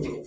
거죠.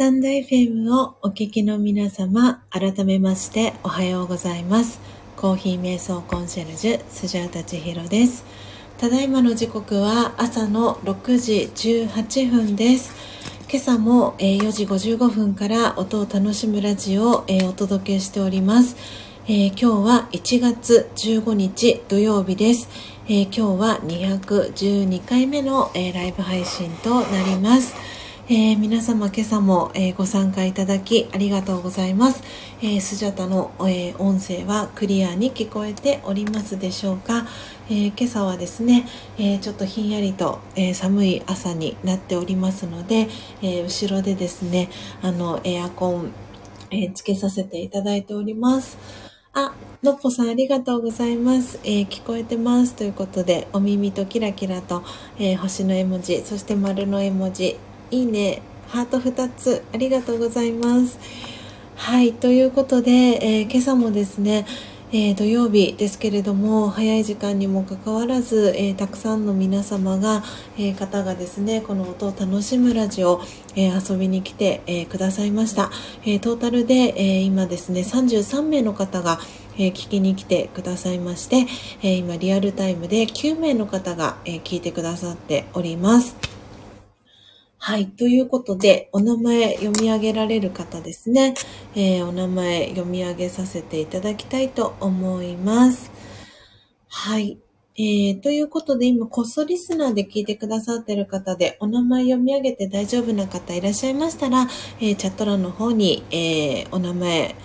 タンド FM をお聞きの皆様、改めましておはようございます。コーヒー瞑想コンシェルジュ、スジャータチヒロです。ただいまの時刻は朝の6時18分です。今朝も4時55分から音を楽しむラジオをお届けしております。今日は1月15日土曜日です。今日は212回目の、ライブ配信となります。えー、皆様今朝も、えー、ご参加いただきありがとうございます。えー、スジャタの、え音声はクリアに聞こえておりますでしょうか、え今朝はですね、えちょっとひんやりと、え寒い朝になっておりますので、え後ろでですね、あの、エアコン、えつけさせていただいております。あ、のっぽさんありがとうございます。えー、聞こえてます。ということで、お耳とキラキラと、えー、星の絵文字、そして丸の絵文字、いいね、ハート2つ、ありがとうございます。はい、ということで、えー、今朝もですね、えー、土曜日ですけれども早い時間にもかかわらず、えー、たくさんの皆様が、えー、方がですねこの音を楽しむラジオ、え遊びに来て、えくださいました、えトータルで、え今ですね33名の方が、え聞きに来てくださいまして、え今リアルタイムで9名の方が、え聞いてくださっております。はい。ということで、お名前読み上げられる方ですね。えー、お名前読み上げさせていただきたいと思います。はい。えー、ということで、今、こっそリスナーで聞いてくださってる方で、お名前読み上げて大丈夫な方いらっしゃいましたら、えー、チャット欄の方に、えー、お名前、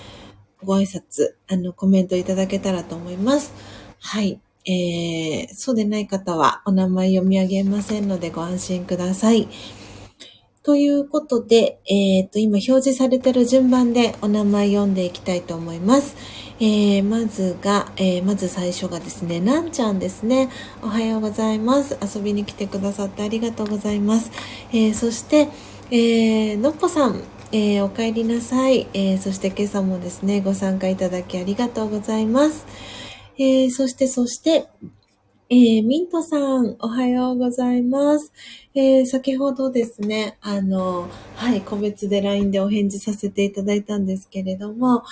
ご挨拶、あの、コメントいただけたらと思います。はい。えー、そうでない方は、お名前読み上げませんのでご安心ください。ということで、えっ、ー、と、今表示されてる順番でお名前読んでいきたいと思います。えー、まずが、えー、まず最初がですね、なんちゃんですね。おはようございます。遊びに来てくださってありがとうございます。えー、そして、えー、のっぽさん、えー、お帰りなさい、えー。そして今朝もですね、ご参加いただきありがとうございます。えー、そして、そして、えー、ミントさん、おはようございます。えー、先ほどですね、あの、はい、個別で LINE でお返事させていただいたんですけれども、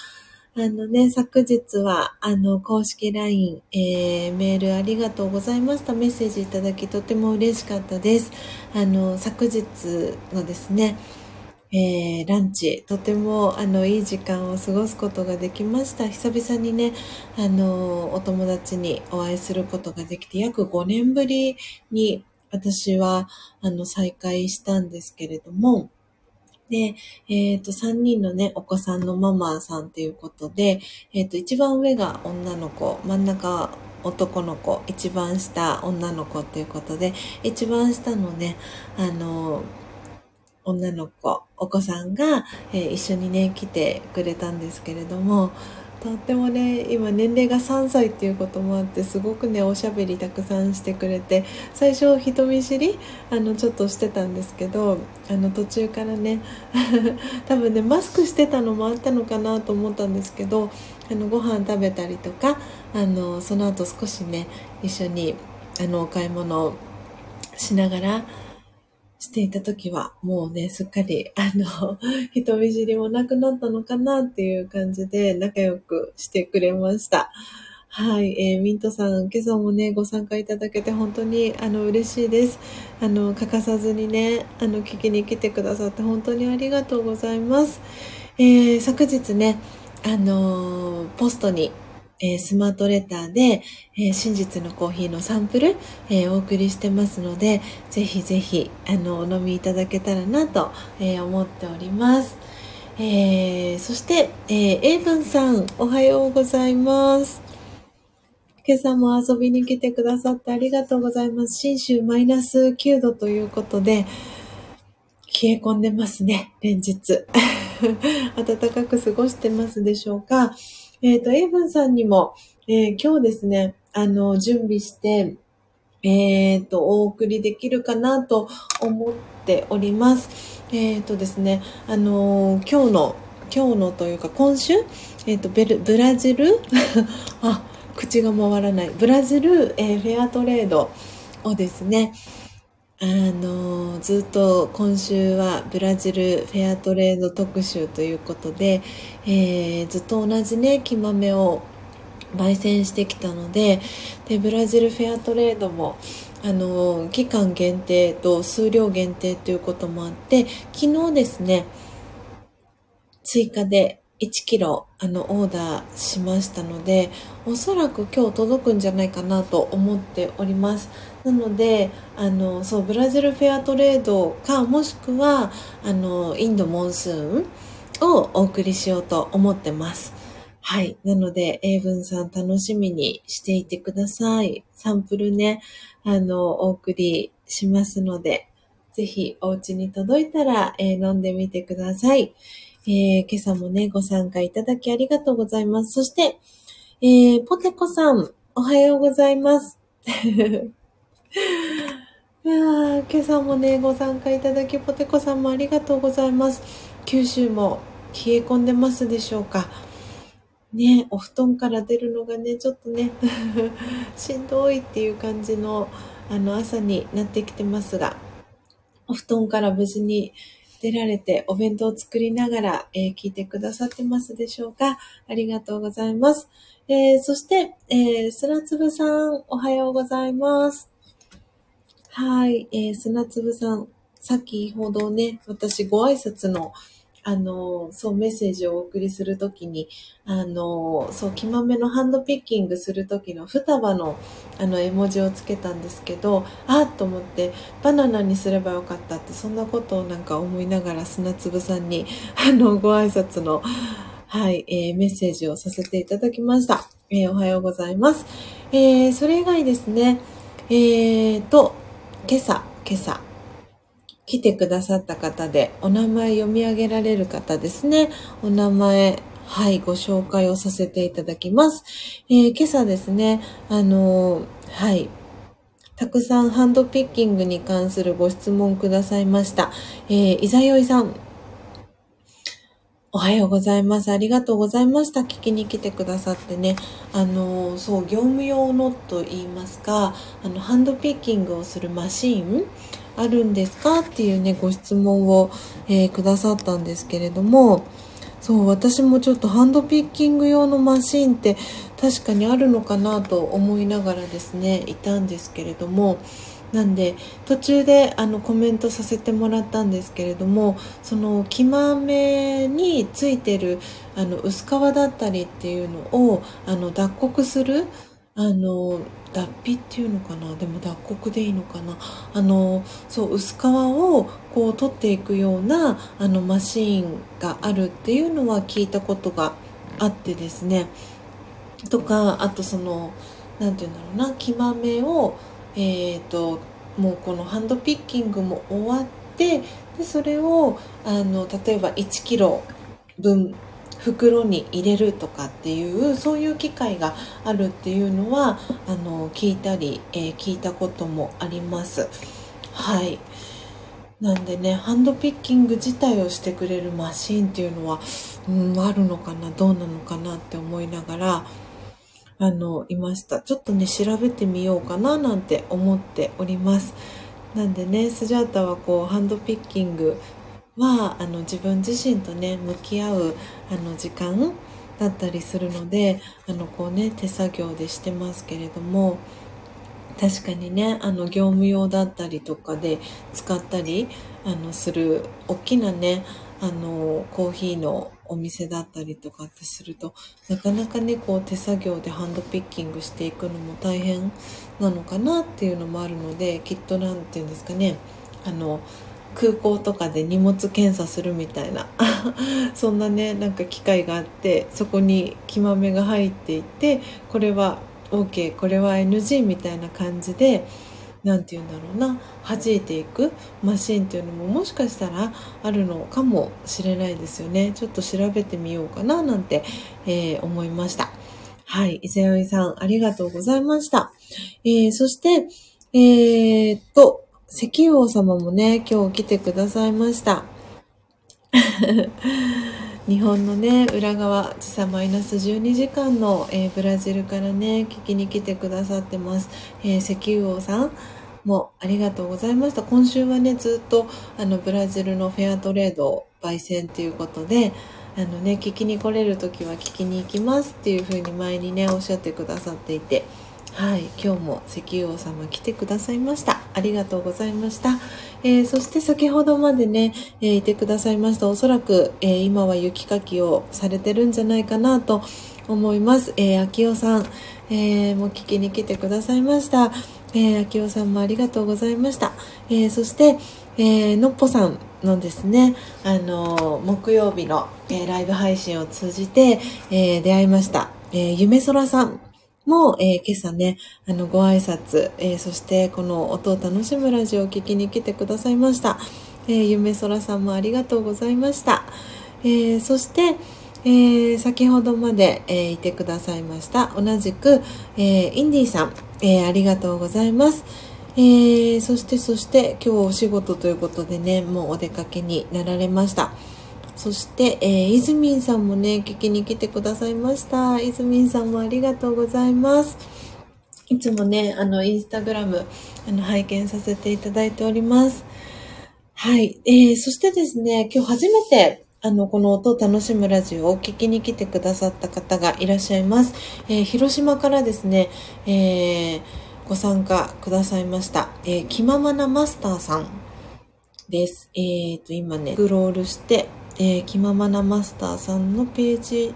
あのね、昨日は、あの、公式 LINE、えー、メールありがとうございました。メッセージいただきとても嬉しかったです。あの、昨日のですね、えー、ランチ、とてもあのいい時間を過ごすことができました。久々にね、あの、お友達にお会いすることができて、約5年ぶりに私はあの再会したんですけれども、で、えっ、ー、と、3人のね、お子さんのママさんということで、えっ、ー、と、一番上が女の子、真ん中男の子、一番下女の子ということで、一番下のね、あの、女の子、お子さんが、えー、一緒にね、来てくれたんですけれども、とってもね、今年齢が3歳っていうこともあって、すごくね、おしゃべりたくさんしてくれて、最初人見知り、あの、ちょっとしてたんですけど、あの、途中からね、多分ね、マスクしてたのもあったのかなと思ったんですけど、あの、ご飯食べたりとか、あの、その後少しね、一緒に、あの、お買い物しながら、していた時は、もうね、すっかり、あの、人見知りもなくなったのかなっていう感じで仲良くしてくれました。はい、えー、ミントさん、今朝もね、ご参加いただけて本当に、あの、嬉しいです。あの、欠かさずにね、あの、聞きに来てくださって本当にありがとうございます。えー、昨日ね、あのポストにえー、スマートレターで、えー、真実のコーヒーのサンプル、えー、お送りしてますので、ぜひぜひ、あの、お飲みいただけたらなと、え思っております。えそして、えエイブンさん、おはようございます。今朝も遊びに来てくださってありがとうございます。新州マイナス9度ということで、冷え込んでますね、連日。暖かく過ごしてますでしょうかえっ、ー、と、エイブンさんにも、えー、今日ですね、あの、準備して、えっ、ー、と、お送りできるかなと思っております。えっ、とですね、あの今日の、今日のというか今週、えっ、と、ベル、ブラジル？あ、口が回らない。ブラジル、えフェアトレードをですね、あのずっと今週はブラジルフェアトレード特集ということで、えー、ずっと同じね木豆を焙煎してきたのででブラジルフェアトレードもあの期間限定と数量限定ということもあって昨日ですね追加で1キロあのオーダーしましたのでおそらく今日届くんじゃないかなと思っております。なのであのそうブラジルフェアトレードかもしくはあのインドモンスーンをお送りしようと思ってますはい。なので、英文さん楽しみにしていてください。サンプルね、あの、お送りしますので、ぜひお家に届いたら、えー、飲んでみてください。えー、今朝もね、ご参加いただきありがとうございます。そして、えー、ポテコさん、おはようございます。いや、今朝もね、ご参加いただき、ポテコさんもありがとうございます。九州も冷え込んでますでしょうか。ね、お布団から出るのがね、ちょっとね、しんどいっていう感じの、あの、朝になってきてますが、お布団から無事に出られてお弁当を作りながら、えー、聞いてくださってますでしょうかありがとうございます。えー、そして、えー、砂粒さん、おはようございます。はい、えー、砂粒さん、さっきほどね、私ご挨拶の、あの、そう、メッセージをお送りするときに、あの、そう、木豆のハンドピッキングするときの双葉の、あの、絵文字をつけたんですけど、あっと思って、バナナにすればよかったって、そんなことをなんか思いながら砂粒さんに、あの、ご挨拶の、はい、えー、メッセージをさせていただきました。えー、おはようございます。えー、それ以外ですね、えーと、今朝、今朝、来てくださった方で、お名前読み上げられる方ですね。お名前、はい、ご紹介をさせていただきます。えー、今朝ですね、あのー、はい、たくさんハンドピッキングに関するご質問くださいました。えー、いざよいさん。おはようございます。ありがとうございました。聞きに来てくださってね。あの、そう、業務用のと言いますか、あの、ハンドピッキングをするマシンあるんですかっていうね、ご質問を、えー、くださったんですけれども、そう、私もちょっとハンドピッキング用のマシンって確かにあるのかなと思いながらですね、いたんですけれども、なんで途中であのコメントさせてもらったんですけれどもその木豆についてるあの薄皮だったりっていうのをあの脱穀するあの脱皮っていうのかな？でも脱穀でいいのかな？あのそう薄皮をこう取っていくようなあのマシーンがあるっていうのは聞いたことがあってですね。とかあとその何て言うんだろうな？木豆をえーと、もうこのハンドピッキングも終わってでそれをあの例えば1キロ分袋に入れるとかっていうそういう機会があるっていうのはあの聞いたり、えー、聞いたこともあります。はいなんでねハンドピッキング自体をしてくれるマシンっていうのは、うん、あるのかなどうなのかなって思いながらあの、いました。ちょっとね、調べてみようかななんて思っております。なんでね、スジャータはこう、ハンドピッキングは、あの、自分自身とね、向き合う、あの、時間だったりするので、あの、こうね、手作業でしてますけれども、確かにね、あの、業務用だったりとかで使ったり、あの、する、大きなね、あの、コーヒーのお店だったりとかってするとなかなかねこう手作業でハンドピッキングしていくのも大変なのかなっていうのもあるのできっと何て言うんですかねあの空港とかで荷物検査するみたいな そんなねなんか機会があってそこに木豆が入っていてこれは OK これは NG みたいな感じで何て言うんだろうな。弾いていくマシンっていうのももしかしたらあるのかもしれないですよね。ちょっと調べてみようかななんて、えー、思いました。はい。伊勢よさんありがとうございました、えー、そしてえー、っと石油王様もね今日来てくださいました。日本のね裏側時差マイナス12時間の、えー、ブラジルからね聞きに来てくださってます、えー、石油王さんもありがとうございました。今週はね、ずっとあのブラジルのフェアトレード焙煎ということで、あのね、聞きに来れる時は聞きに行きますっていうふうに前にね、おっしゃってくださっていて、はい、今日も石油王様来てくださいました。ありがとうございました。えー、そして先ほどまでね、えー、いてくださいました。おそらく、えー、今は雪かきをされてるんじゃないかなと思います。えー、秋代さん、えー、も聞きに来てくださいました。えー、秋代さんもありがとうございました。えー、そして、えー、のっぽさんのですね、あの木曜日の、え、ライブ配信を通じて、え、出会いました。えー、夢空さん。も、えー、今朝ね、あの、ご挨拶、えー、そしてこの音を楽しむラジオを聞きに来てくださいました。えー、夢空さんもありがとうございました。えそして、え先ほどまで、えいてくださいました。同じく、えインディーさん、えありがとうございます。えそして、そして、今日お仕事ということでね、もうお出かけになられました。そして、えー、イズミンさんもね、聞きに来てくださいました。イズミンさんもありがとうございます。いつもね、あの、インスタグラム、あの、拝見させていただいております。はい。えー、そしてですね、今日初めて、あの、この音を楽しむラジオを聞きに来てくださった方がいらっしゃいます。えー、広島からですね、えー、ご参加くださいました。えー、気ままなマスターさんです。えーと、今ね、スクロールして、えー、気ままなマスターさんのページ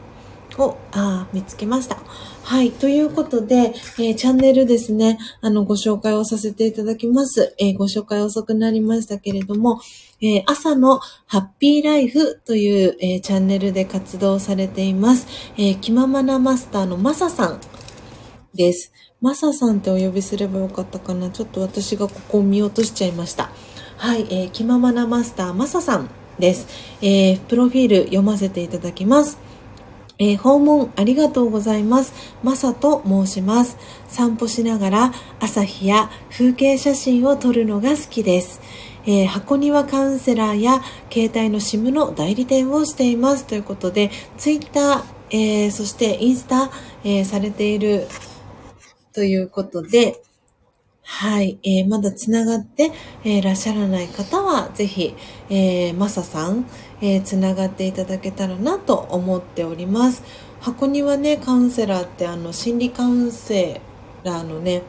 を、あ見つけました。はい。ということで、えー、チャンネルですね、あの、ご紹介をさせていただきます。えー、ご紹介遅くなりましたけれども、えー、朝のハッピーライフという、えチャンネルで活動されています。え気ままなマスターのマサさんです。マサさんってお呼びすればよかったかな。ちょっと私がここを見落としちゃいました。はい。え気ままなマスターマサさんです。えー、プロフィール読ませていただきます。えー、訪問ありがとうございます。マサと申します。散歩しながら朝日や風景写真を撮るのが好きです。えー、箱庭カウンセラーや携帯の SIM の代理店をしています。ということで、ツイッター、えー、そしてインスタ、えー、されているということで、はい、えー、まだつながってい、えー、らっしゃらない方は、ぜひ、えー、マサさん、えー、つながっていただけたらなと思っております。箱庭ね、カウンセラーって、あの、心理カウンセラーのね、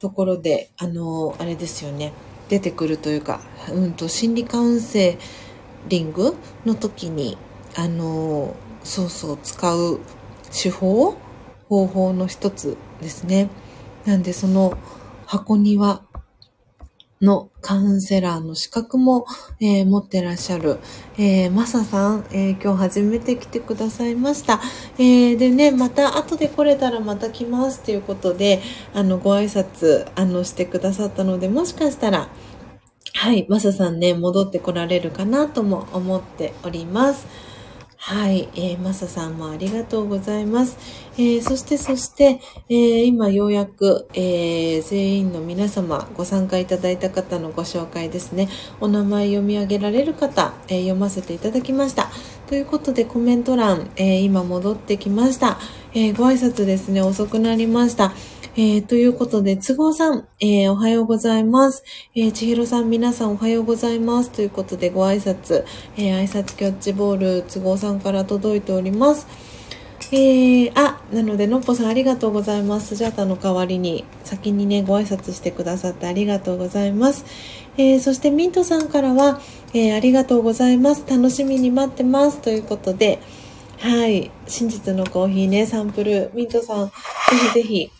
ところで、あの、あれですよね、出てくるというか、うんと、心理カウンセリングの時に、あの、そうそう、使う手法方法の一つですね。なんで、その、箱庭のカウンセラーの資格も、えー、持ってらっしゃる、えー、マサさん、えー、今日初めて来てくださいました。えー、でね、また後で来れたらまた来ますということで、あの、ご挨拶、あの、してくださったので、もしかしたら、はい、マサさんね、戻って来られるかなとも思っております。はい、えー、マサさんもありがとうございます。えー、そして、そして、えー、今ようやく、えー、全員の皆様ご参加いただいた方のご紹介ですね。お名前読み上げられる方、えー、読ませていただきました。ということでコメント欄、えー、今戻ってきました。えー、ご挨拶ですね、遅くなりました。えー、ということで、都合さん、えー、おはようございます。えー、千尋さん、皆さんおはようございます。ということで、ご挨拶、え、挨拶キャッチボール、都合さんから届いております。え、あ、なので、のっぽさんありがとうございます。スジャタの代わりに、先にね、ご挨拶してくださってありがとうございます。えー、そしてミントさんからは、えー、ありがとうございます。楽しみに待ってます。ということで、はい。真実のコーヒーね、サンプル、ミントさん、ぜひぜひ、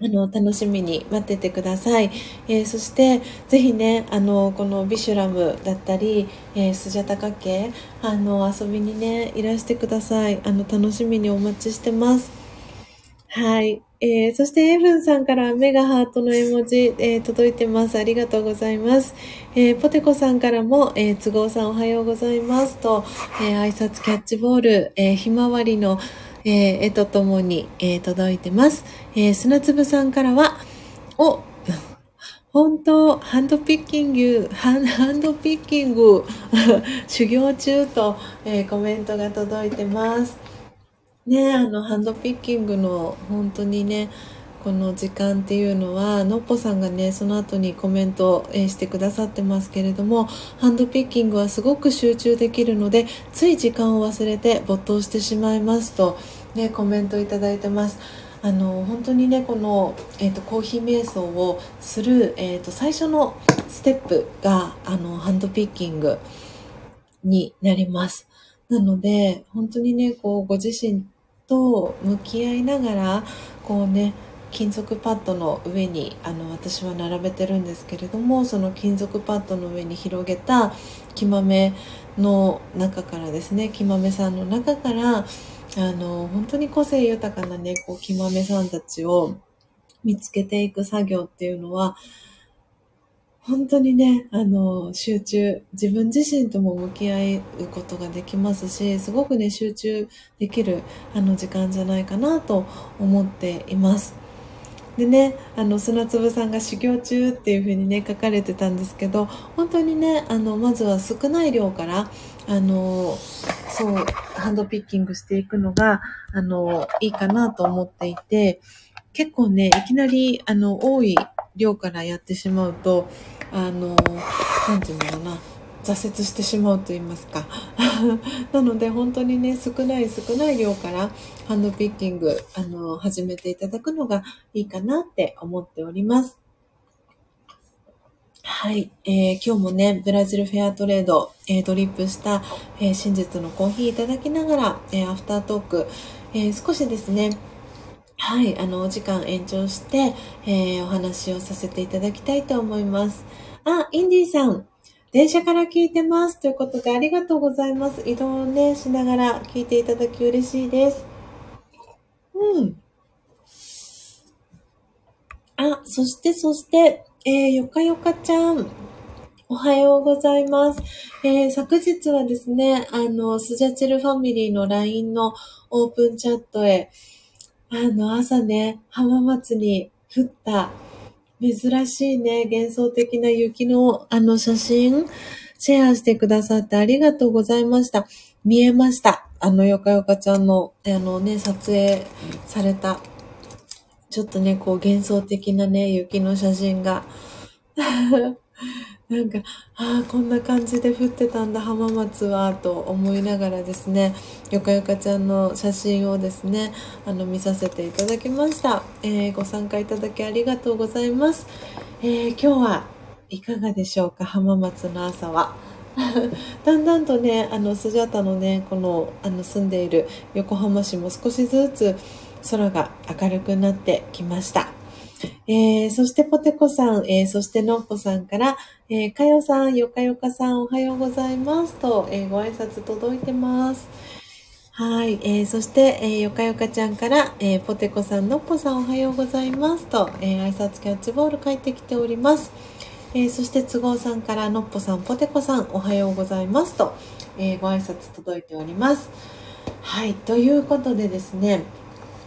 あの、楽しみに待っててください。えー、そして、ぜひね、あの、このビシュラムだったり、えー、スジャタカ家、あの、遊びにね、いらしてください。あの、楽しみにお待ちしてます。はい。えー、そして、エブンさんからメガハートの絵文字、えー、届いてます。ありがとうございます。えー、ポテコさんからも、えー、都合さんおはようございますと、えー、挨拶キャッチボール、えー、ひまわりの、えー、絵とともに、えー、届いてます。えー、砂粒さんからは、お、本当、ハンドピッキング、ハンドピッキング、修行中と、えー、コメントが届いてます。ねあの、ハンドピッキングの、本当にね、この時間っていうのはのっぽさんがねその後にコメント、えしてくださってますけれどもハンドピッキングはすごく集中できるのでつい時間を忘れて没頭してしまいますと、ね、コメントいただいてます。あの本当にねこの、えーと、コーヒー瞑想をする、えーと、最初のステップがあのハンドピッキングになります。なので本当にねこうご自身と向き合いながらこうね金属パッドの上にあの私は並べてるんですけれどもその金属パッドの上に広げた木豆の中からですね木豆さんの中からあの本当に個性豊かなねこう木豆さんたちを見つけていく作業っていうのは本当にね、あの、集中、自分自身とも向き合うことができますし、すごくね、集中できる、あの、時間じゃないかなと思っています。でね、あの、砂粒さんが修行中っていう風にね、書かれてたんですけど、本当にね、あの、まずは少ない量から、あの、そう、ハンドピッキングしていくのが、あの、いいかなと思っていて、結構ね、いきなり、あの、多い量からやってしまうと、あの、なんていうのかな、挫折してしまうと言いますか。なので本当にね、少ない少ない量からハンドピッキング、あの、始めていただくのがいいかなって思っております。はい、えー、今日もね、ブラジルフェアトレード、えー、ドリップした、えー、真実のコーヒーいただきながら、えアフタートーク、え少しですね、はい、あの、お時間延長して、えお話をさせていただきたいと思います。あ、インディーさん、電車から聞いてます。ということで、ありがとうございます。移動ね、しながら聞いていただき嬉しいです。うん。あ、そして、そして、えー、よかよかちゃん。おはようございます。えー、昨日はですね、あの、スジャチルファミリーの LINE のオープンチャットへ、あの、朝ね、浜松に降った珍しいね、幻想的な雪のあの写真、シェアしてくださってありがとうございました。見えました。あの、よかよかちゃんの、あのね、撮影された、ちょっとね、こう幻想的なね、雪の写真が。なんか、ああ、こんな感じで降ってたんだ、浜松は、と思いながらですね、よかよかちゃんの写真をですね、あの、見させていただきました。えー、ご参加いただきありがとうございます。えー、今日はいかがでしょうか、浜松の朝は。だんだんとね、あの、スジャタのね、この、あの、住んでいる横浜市も少しずつ空が明るくなってきました。えー、そしてポテコさん、えー、そしてのっぽさんから、えー、かよさん、よかよかさん、おはようございますと、えー、ご挨拶届いてます。はい、えー、そして、えー、よかよかちゃんから、えー、ポテコさん、のっぽさん、おはようございますと、えー、挨拶キャッチボール返ってきております。えー、そして都合さんからのっぽさん、ポテコさん、おはようございますと、えー、ご挨拶届いております。はい、ということでですね、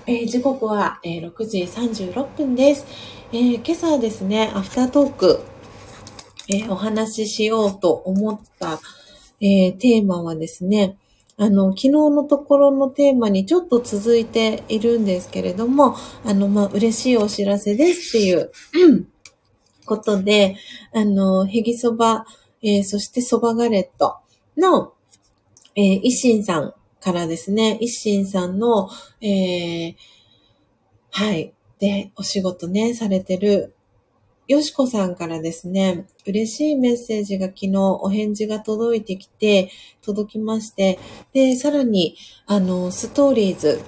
えー、時刻は、えー、6時36分です、えー、今朝ですね、アフタートーク、えお話ししようと思った、えテーマはですね、あの、昨日のところのテーマにちょっと続いているんですけれども、あの、まあ、嬉しいお知らせですっていう、ことで、あの、ヘギそば、えそしてそばガレットの、えー、維新さんからですね、一心さんの、えー、はい。で、お仕事ね、されてる、よしこさんからですね、嬉しいメッセージが昨日お返事が届いてきて、届きまして、で、さらに、あの、ストーリーズ、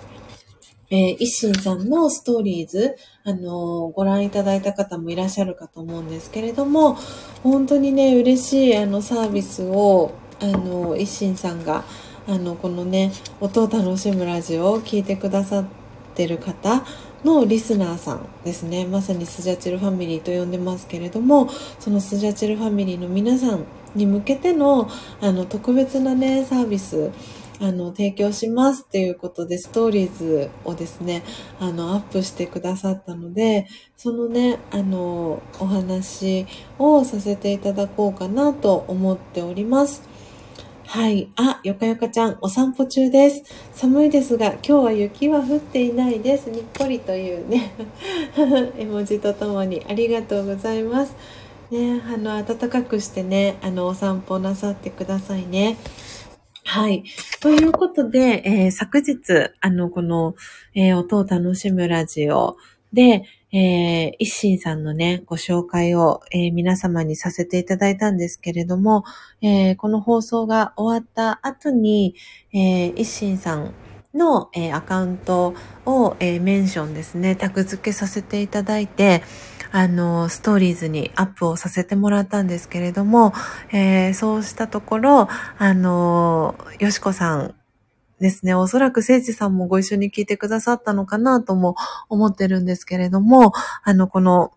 えー、一心さんのストーリーズ、あのー、ご覧いただいた方もいらっしゃるかと思うんですけれども、本当にね、嬉しいあのサービスを、あのー、一心さんが、あのこのね音を楽しむラジオを聴いてくださってる方のリスナーさんですねまさにスジャチルファミリーと呼んでますけれどもそのスジャチルファミリーの皆さんに向けてのあの特別なねサービスあの提供しますっていうことでストーリーズをですねあのアップしてくださったのでそのねあのお話をさせていただこうかなと思っております。はい。あ、よかよかちゃん、お散歩中です。寒いですが、今日は雪は降っていないです。にっこりというね、絵文字とともにありがとうございます。ね、あの、暖かくしてね、あの、お散歩なさってくださいね。はい。ということで、えー、昨日、あの、この、えー、音を楽しむラジオで、えー、一心さんのね、ご紹介を、えー、皆様にさせていただいたんですけれども、えー、この放送が終わった後に、えー、一心さんの、え、アカウントを、え、メンションですね、タグ付けさせていただいて、あの、ストーリーズにアップをさせてもらったんですけれども、え、そうしたところ、あの、よしこさんですね。おそらく聖治さんもご一緒に聞いてくださったのかなとも思ってるんですけれども、あの、この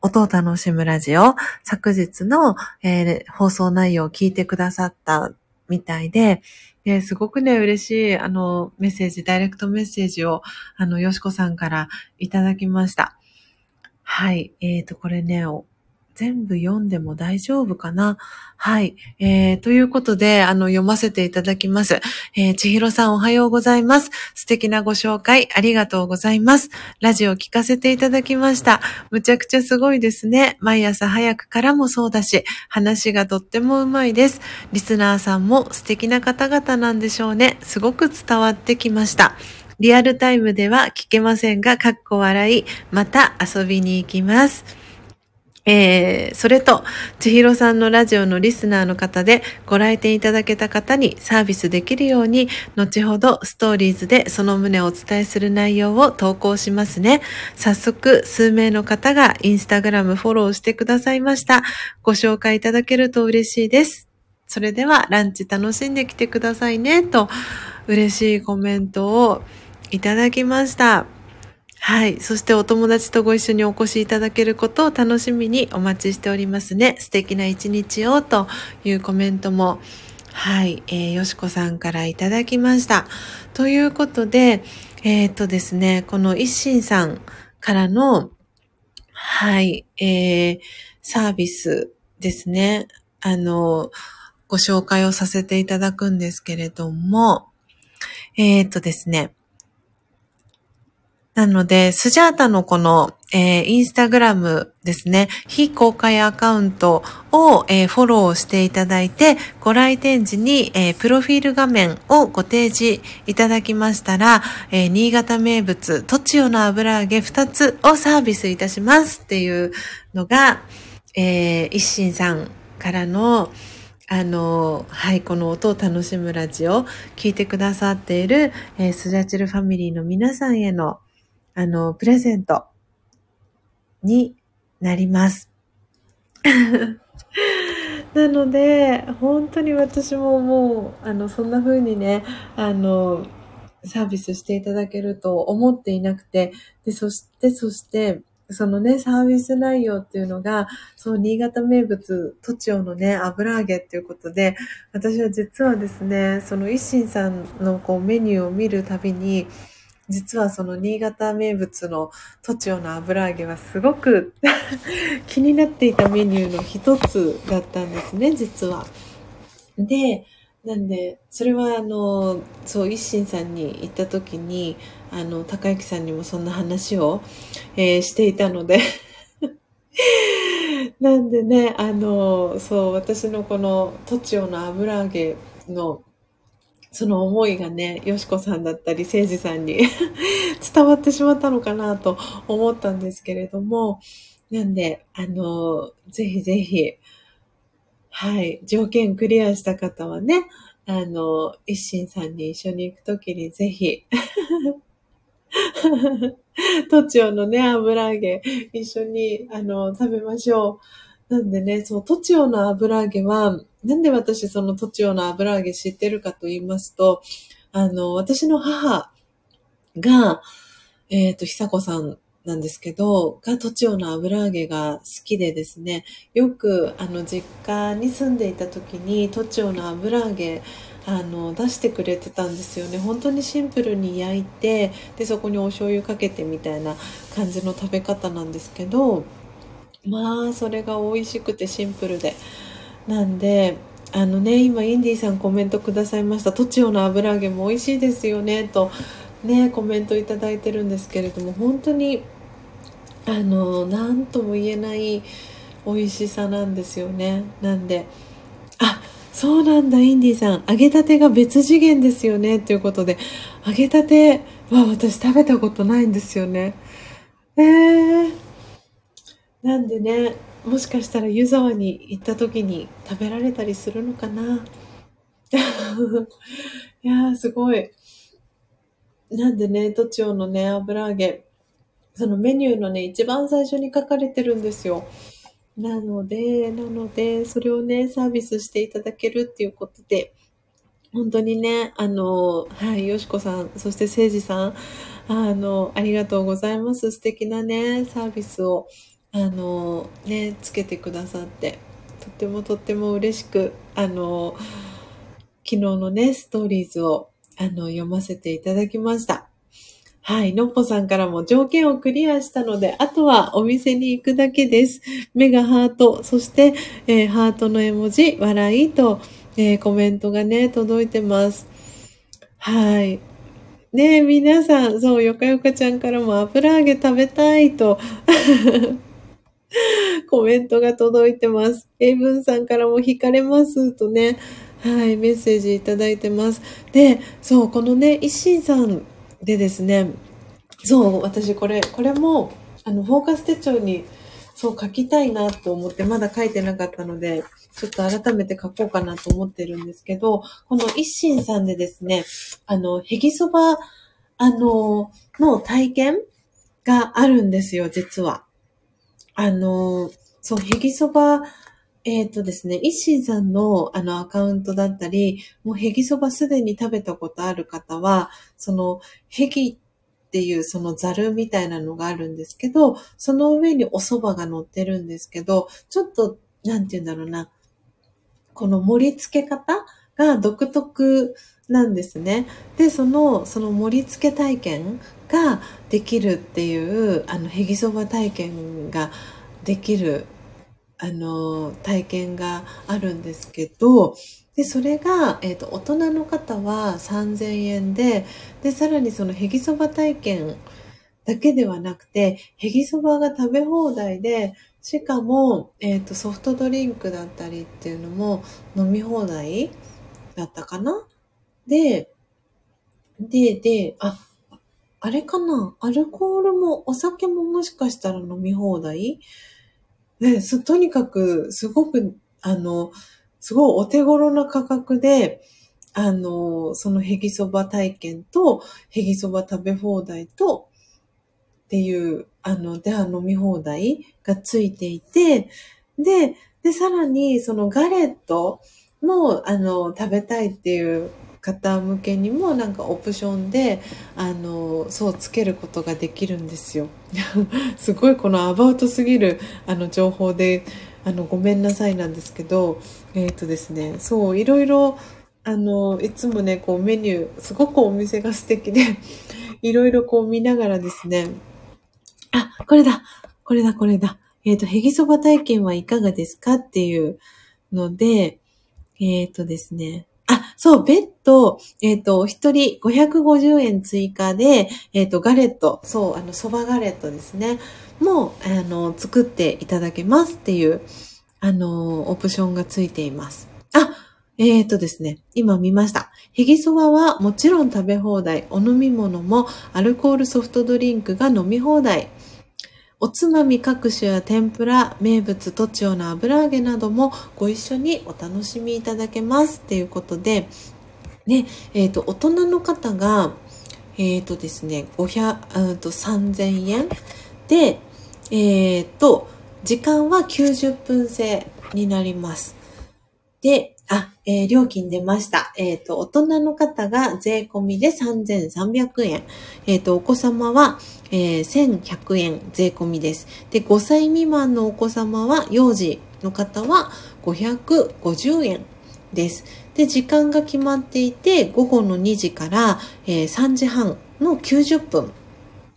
音を楽しむラジオ、昨日の、えー、放送内容を聞いてくださったみたいで、えすごくね、嬉しい、あの、メッセージ、ダイレクトメッセージを、あの、よしこさんからいただきました。はい。えっ、ー、と、これね、全部読んでも大丈夫かな？はい。えー、ということで、あの、読ませていただきます。えー、ちひろさんおはようございます。素敵なご紹介ありがとうございます。ラジオ聞かせていただきました。むちゃくちゃすごいですね。毎朝早くからもそうだし、話がとってもうまいです。リスナーさんも素敵な方々なんでしょうね。すごく伝わってきました。リアルタイムでは聞けませんが、かっこ笑い、また遊びに行きます。えー、それと、千尋さんのラジオのリスナーの方でご来店いただけた方にサービスできるように、後ほどストーリーズでその旨をお伝えする内容を投稿しますね。早速、数名の方がインスタグラムフォローしてくださいました。ご紹介いただけると嬉しいです。それでは、ランチ楽しんできてくださいね、と、嬉しいコメントをいただきました。はい。そしてお友達とご一緒にお越しいただけることを楽しみにお待ちしておりますね。素敵な一日をというコメントも、はい。えー、よしこさんからいただきました。ということで、えー、っとですね、この一心さんからの、はい、えー、サービスですね。あの、ご紹介をさせていただくんですけれども、えー、っとですね、なので、スジャータのこの、えー、インスタグラムですね、非公開アカウントを、えー、フォローしていただいて、ご来店時に、えー、プロフィール画面をご提示いただきましたら、えー、新潟名物、とちおの油揚げ2つをサービスいたしますっていうのが、えー、一心さんからの、あの、はい、この音を楽しむラジオ、聞いてくださっている、えー、スジャチルファミリーの皆さんへの、あの、プレゼントになります。なので、本当に私ももう、あの、そんな風にね、あの、サービスしていただけると思っていなくて、で、そして、そして、そのね、サービス内容っていうのが、そう、新潟名物、都庁のね、油揚げっていうことで、私は実はですね、その一心さんのこうメニューを見るたびに、実はその新潟名物の都庁の油揚げはすごく 気になっていたメニューの一つだったんですね、実は。で、なんで、それはあの、そう、一心さんに行った時に、あの、高之さんにもそんな話を、えー、していたので なんでね、あの、そう、私のこの都庁の油揚げのその思いがね、よしこさんだったり、せいじさんに 伝わってしまったのかなと思ったんですけれども、なんで、あの、ぜひぜひ、はい、条件クリアした方はね、あの、一心さんに一緒に行くときにぜひ、都庁のね、油揚げ、一緒に、あの、食べましょう。なんでね、そう、都庁の油揚げは、なんで私その土地用の油揚げ知ってるかと言いますと、あの、私の母が、えっ、ー、と、久子さんなんですけど、が土地用の油揚げが好きでですね、よく、あの、実家に住んでいた時に、土地用の油揚げ、あの、出してくれてたんですよね。本当にシンプルに焼いて、で、そこにお醤油かけてみたいな感じの食べ方なんですけど、まあ、それが美味しくてシンプルで、なんで、あのね、今、インディーさんコメントくださいました。栃尾の油揚げも美味しいですよね、と、ね、コメントいいてるんですけれども、本当に、あの、なんとも言えない美味しさなんですよね。なんで、あ、そうなんだ、インディーさん。揚げたてが別次元ですよね、ということで、揚げたては私食べたことないんですよね。えー、なんでね、もしかしたら湯沢に行った時に食べられたりするのかな？いやー、すごい。なんでね、都庁のね、油揚げ、そのメニューのね、一番最初に書かれてるんですよ。なので、なので、それをね、サービスしていただけるっていうことで、本当にね、あの、はい、よしこさん、そしてせいじさん、あの、ありがとうございます。素敵なね、サービスをあのねつけてくださってとってもとっても嬉しくあの昨日のねストーリーズをあの読ませていただきました。はい。のっぽさんからも条件をクリアしたので、あとはお店に行くだけです。目がハート、そして、えー、ハートの絵文字、笑いと、えー、コメントがね、届いてます。はい。ね皆さん、そう、よかよかちゃんからも油揚げ食べたいと コメントが届いてます。英文さんからも惹かれますとね、はい、メッセージいただいてます。で、そう、このね、一心さんでですね、そう、私これ、これも、あの、フォーカス手帳に、そう書きたいなと思って、まだ書いてなかったので、ちょっと改めて書こうかなと思ってるんですけど、この一心さんでですね、あの、ヘギそば、あの、の体験があるんですよ、実は。あの、そう、ヘギそば、えっ、ー、とですね、一心さんのあのアカウントだったり、もうヘギそばすでに食べたことある方は、そのヘギっていうそのザルみたいなのがあるんですけど、その上にお蕎麦が乗ってるんですけど、ちょっと、なんて言うんだろうな、この盛り付け方が独特なんですね。で、その、その盛り付け体験ができるっていう、あの、へぎそば体験ができる、あの、体験があるんですけど、で、それが、えっ、ー、と、大人の方は3000円で、で、さらにそのへぎそば体験だけではなくて、へぎそばが食べ放題で、しかも、えっ、ー、と、ソフトドリンクだったりっていうのも飲み放題だったかなで、で、で、あ、あれかな？アルコールもお酒ももしかしたら飲み放題？ね、す、とにかく、すごく、あの、すごいお手頃な価格で、あの、そのヘギそば体験と、ヘギそば食べ放題と、っていう、あの、では、飲み放題がついていて、で、で、さらに、そのガレットも、あの、食べたいっていう方向けにもなんかオプションであのそうつけることができるんですよ。すごいこのアバウトすぎるあの情報であのごめんなさいなんですけどえっ、ー、とですねそういろいろあのいつもねこうメニューすごくお店が素敵で いろいろこう見ながらですねあこれだこれだこれだ。えっ、ー、とへぎそば体験はいかがですか？っていうのでえっ、ー、とですねあ、そう、別途、えっ、ー、と、お一人550円追加で、えっ、ー、と、ガレット、そう、あの、蕎麦ガレットですね。もう、あの、作っていただけますっていう、あの、オプションがついています。あ、えっ、ー、とですね、今見ました。ヘギそばはもちろん食べ放題、お飲み物もアルコールソフトドリンクが飲み放題。おつまみ各種や天ぷら、名物栃尾の油揚げなどもご一緒にお楽しみいただけますっていうことで、ね、えっ、ー、と、大人の方が、えっ、ー、とですね、500、うんと3000円で、えっ、ー、と、時間は90分制になります。で、あ、えー、料金出ました。えっ、ー、と、大人の方が税込みで3300円。えっ、ー、と、お子様は、えー、1100円税込みです。で、5歳未満のお子様は、幼児の方は550円です。で、時間が決まっていて、午後の2時から、えー、3時半の90分。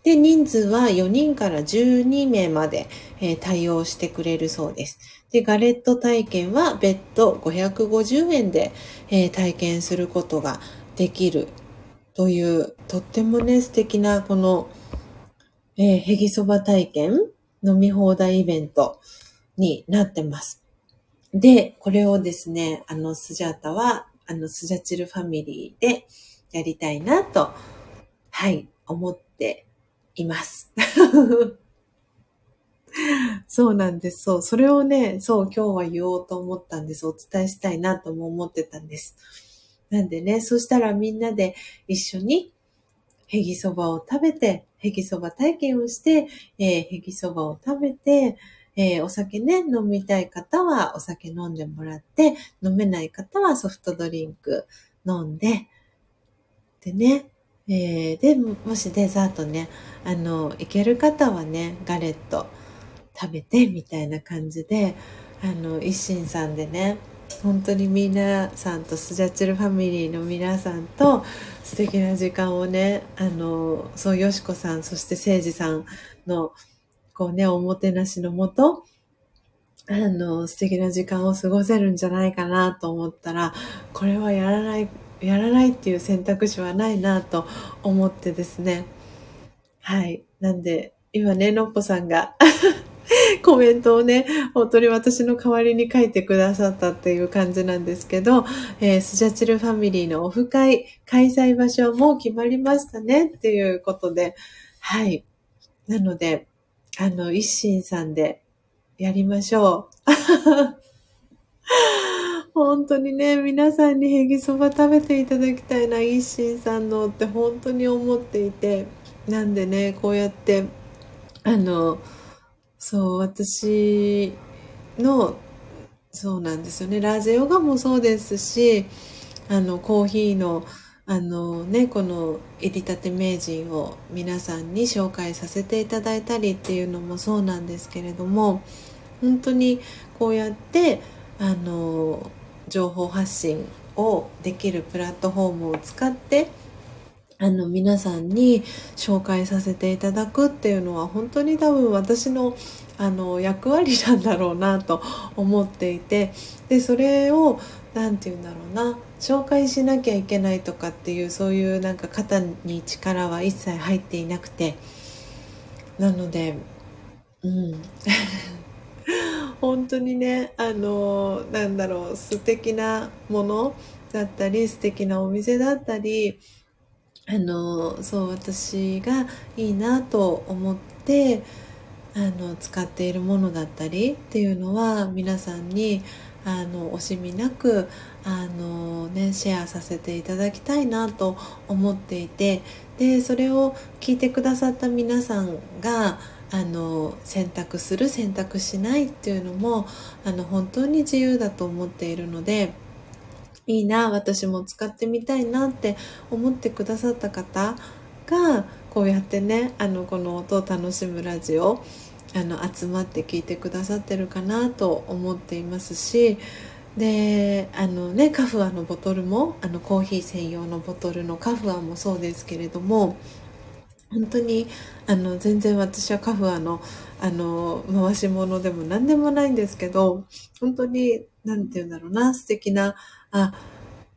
で、人数は4人から12名まで、えー、対応してくれるそうです。で、ガレット体験は別途550円で、えー、体験することができるという、とってもね、素敵なこの、えー、ヘギそば体験飲み放題イベントになってます。で、これをですね、あの、スジャータは、あの、スジャチルファミリーでやりたいなと、はい、思っています。そうなんです。そう。それをね、そう、今日は言おうと思ったんです。お伝えしたいなとも思ってたんです。なんでね、そしたらみんなで一緒にヘギそばを食べて、ヘギそば体験をして、えー、ヘギそばを食べて、えー、お酒ね、飲みたい方はお酒飲んでもらって、飲めない方はソフトドリンク飲んで、でね、えー、で、もしデザートね、あの、いける方はね、ガレット食べて、みたいな感じで、あの、一心さんでね、本当に皆さんとスジャチルファミリーの皆さんと素敵な時間をね、あの、そう、よしこさん、そしてせいじさんの、こうね、おもてなしのもと、あの、素敵な時間を過ごせるんじゃないかなと思ったら、これはやらない、やらないっていう選択肢はないなと思ってですね。はい。なんで、今ね、のっぽさんが コメントをね、本当に私の代わりに書いてくださったっていう感じなんですけど、えー、スジャチルファミリーのオフ会開催場所はもう決まりましたねっていうことで、はい。なので、あの、一心さんでやりましょう。本当にね、皆さんにヘギそば食べていただきたいな、一心さんのって本当に思っていて、なんでね、こうやって、あの、そう、私の、そうなんですよね。ラジオガもそうですし、あの、コーヒーの、あのね、この入りたて名人を皆さんに紹介させていただいたりっていうのもそうなんですけれども、本当にこうやって、あの、情報発信をできるプラットフォームを使って、あの皆さんに紹介させていただくっていうのは本当に多分私のあの役割なんだろうなと思っていてでそれを何て言うんだろうな紹介しなきゃいけないとかっていうそういうなんか肩に力は一切入っていなくてなのでうん。本当にねあのなんだろう素敵なものだったり素敵なお店だったりあのそう私がいいなと思ってあの使っているものだったりっていうのは皆さんにあの惜しみなくあの、ね、シェアさせていただきたいなと思っていてでそれを聞いてくださった皆さんがあの選択する選択しないっていうのもあの本当に自由だと思っているので。いいな、私も使ってみたいなって思ってくださった方が、こうやってね、あの、この音を楽しむラジオ、あの、集まって聞いてくださってるかなと思っていますし、であのねカフアのボトルもあのコーヒー専用のボトルのカフアもそうですけれども本当にあの全然私はカフアのあの回し物でも何でもないんですけど本当に何て言うんだろうな素敵なあ、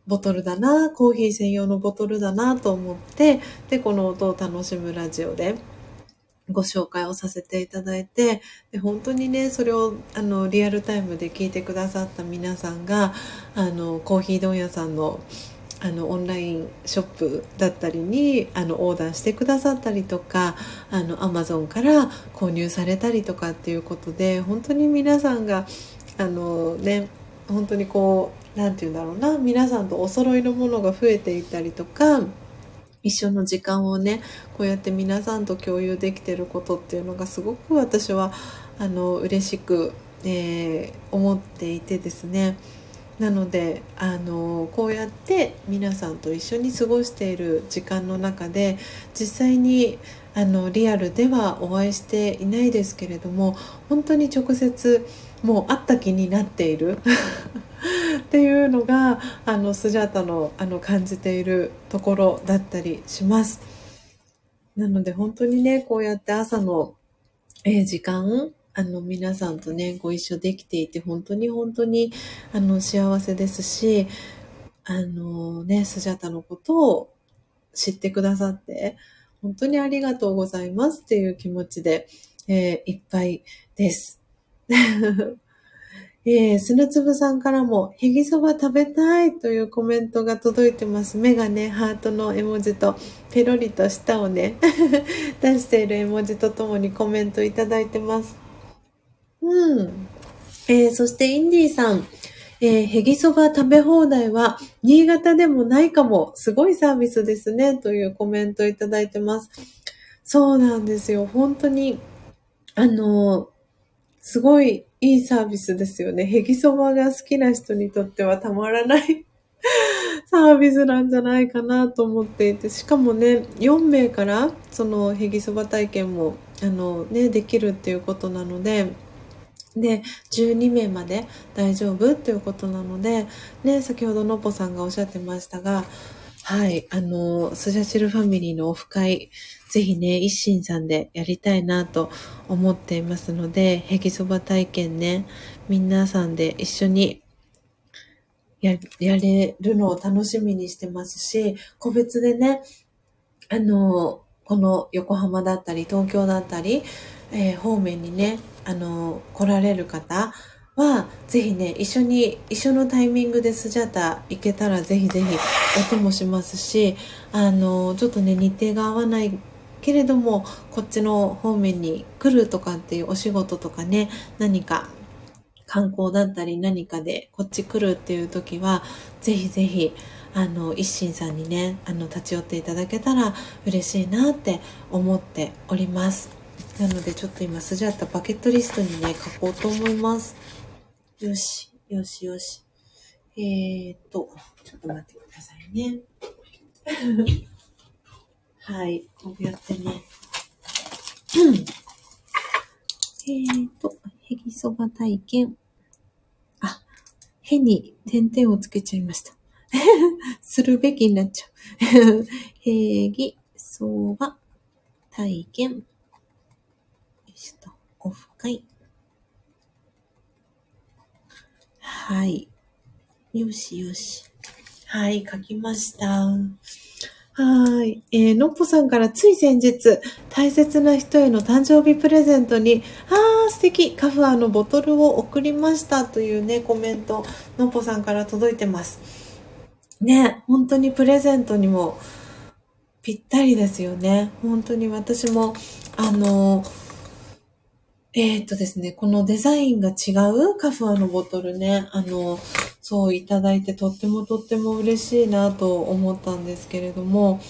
ボトルだな、コーヒー専用のボトルだなと思って、で、この音を楽しむラジオでご紹介をさせていただいて、で本当にね、それをあのリアルタイムで聞いてくださった皆さんが、あの、コーヒー問屋さんのあのオンラインショップだったりにあのオーダーしてくださったりとかあのアマゾンから購入されたりとかっていうことで本当に皆さんがあのね本当にこう何て言うんだろうな。皆さんとお揃いのものが増えていたりとか一緒の時間をねこうやって皆さんと共有できてることっていうのがすごく私はあの嬉しく、えー、思っていてですね。なのであのこうやって皆さんと一緒に過ごしている時間の中で実際にあのリアルではお会いしていないですけれども本当に直接もう会った気になっている っていうのがあのスジャータのあの感じているところだったりします。なので本当にねこうやって朝の、え、時間あの、皆さんとね、ご一緒できていて、本当に本当に、あの、幸せですし、あのね、スジャタのことを知ってくださって、本当にありがとうございますっていう気持ちで、えー、いっぱいです。えー、砂粒さんからも、ヘギそば食べたいというコメントが届いてます。目がね、ハートの絵文字と、ペロリと舌をね、出している絵文字とともにコメントいただいてます。うん。えー、そしてインディーさん、えー、ヘギそば食べ放題は、新潟でもないかも、すごいサービスですね、というコメントいただいてます。そうなんですよ。本当に、あの、すごいいいサービスですよね。ヘギそばが好きな人にとってはたまらない サービスなんじゃないかなと思っていて、しかもね、4名からそのヘギそば体験も、あのね、できるっていうことなので、で、12名まで大丈夫っていうことなので、ね、先ほどのっぽさんがおっしゃってましたが、はい、あの、スジャチルファミリーのオフ会、ぜひね、一心さんでやりたいなと思っていますので、ヘギそば体験ね、皆さんで一緒にややれるのを楽しみにしてますし、個別でね、あの、この横浜だったり、東京だったり、えー、方面にね、あの、来られる方は、ぜひね、一緒に、一緒のタイミングでスジャタ行けたらぜひぜひお供しますし、あの、ちょっとね、日程が合わないけれどもこっちの方面に来るとかっていうお仕事とかね何か観光だったり何かでこっち来るっていう時はぜひぜひあの一心さんにねあの立ち寄っていただけたら嬉しいなって思っております。なのでちょっと今スジャータバケットリストにね書こうと思います。よしよしよしえー、っとちょっと待ってくださいね はい。こうやってね。えーと、ヘギそば体験。あ、へに点々をつけちゃいました。するべきになっちゃう。へぎそば体験。よいしょと、オフ会。はい。よしよし。はい、書きました。はい。えー、のっぽさんからつい先日、大切な人への誕生日プレゼントに、あー、素敵、カフアのボトルを送りましたというね、コメント、のっぽさんから届いてます。ね、本当にプレゼントにもぴったりですよね。本当に私も、あの、えー、っとですね、このデザインが違うカフアのボトルね、あの、そういただいてとってもとっても嬉しいなと思ったんですけれども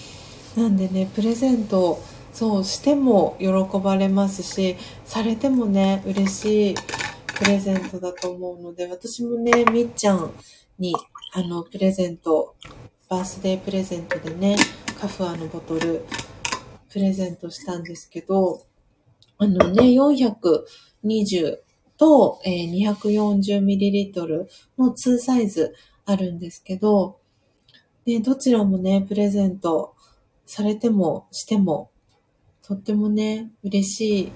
なんでねプレゼントそうしても喜ばれますしされてもね嬉しいプレゼントだと思うので私もねみっちゃんにあのプレゼントバースデープレゼントでねカフアのボトルプレゼントしたんですけどあのね420と、えー、240ml の2サイズあるんですけど、で、どちらもね、プレゼントされてもしても、とってもね、嬉しい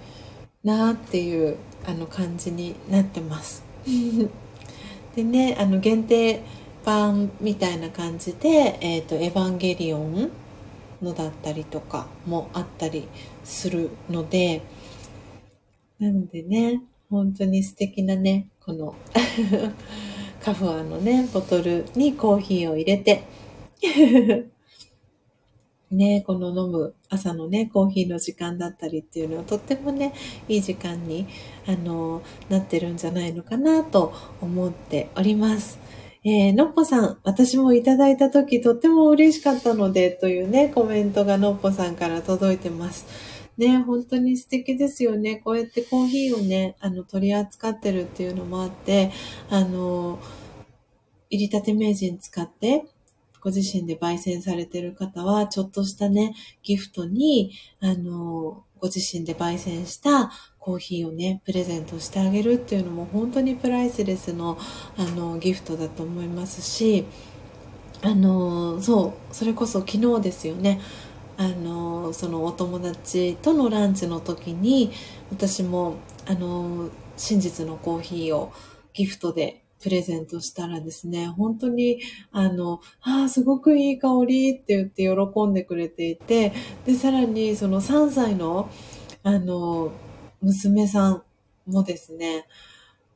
なっていう、あの感じになってます。でね、あの限定版みたいな感じで、えっ、ー、と、エヴァンゲリオンのだったりとかもあったりするので、なのでね、本当に素敵なね、この カフアのね、ボトルにコーヒーを入れて ね、この飲む朝のね、コーヒーの時間だったりっていうのはとってもね、いい時間に、あの、なってるんじゃないのかなと思っております。えー、のっぽさん、私もいただいた時とっても嬉しかったので、というね、コメントがのっぽさんから届いてます。ね、本当に素敵ですよね。こうやってコーヒーをね、あの、取り扱ってるっていうのもあって、あの、入りたて名人使って、ご自身で焙煎されてる方は、ちょっとしたね、ギフトに、あの、ご自身で焙煎したコーヒーをね、プレゼントしてあげるっていうのも本当にプライスレスの、あの、ギフトだと思いますし、あの、そう、それこそ昨日ですよね。あのそのお友達とのランチの時に私もあの、真実のコーヒーをギフトでプレゼントしたらですね、本当に、あの、ああ、すごくいい香りって言って喜んでくれていて、で、さらにその3歳の、あの、娘さんもですね、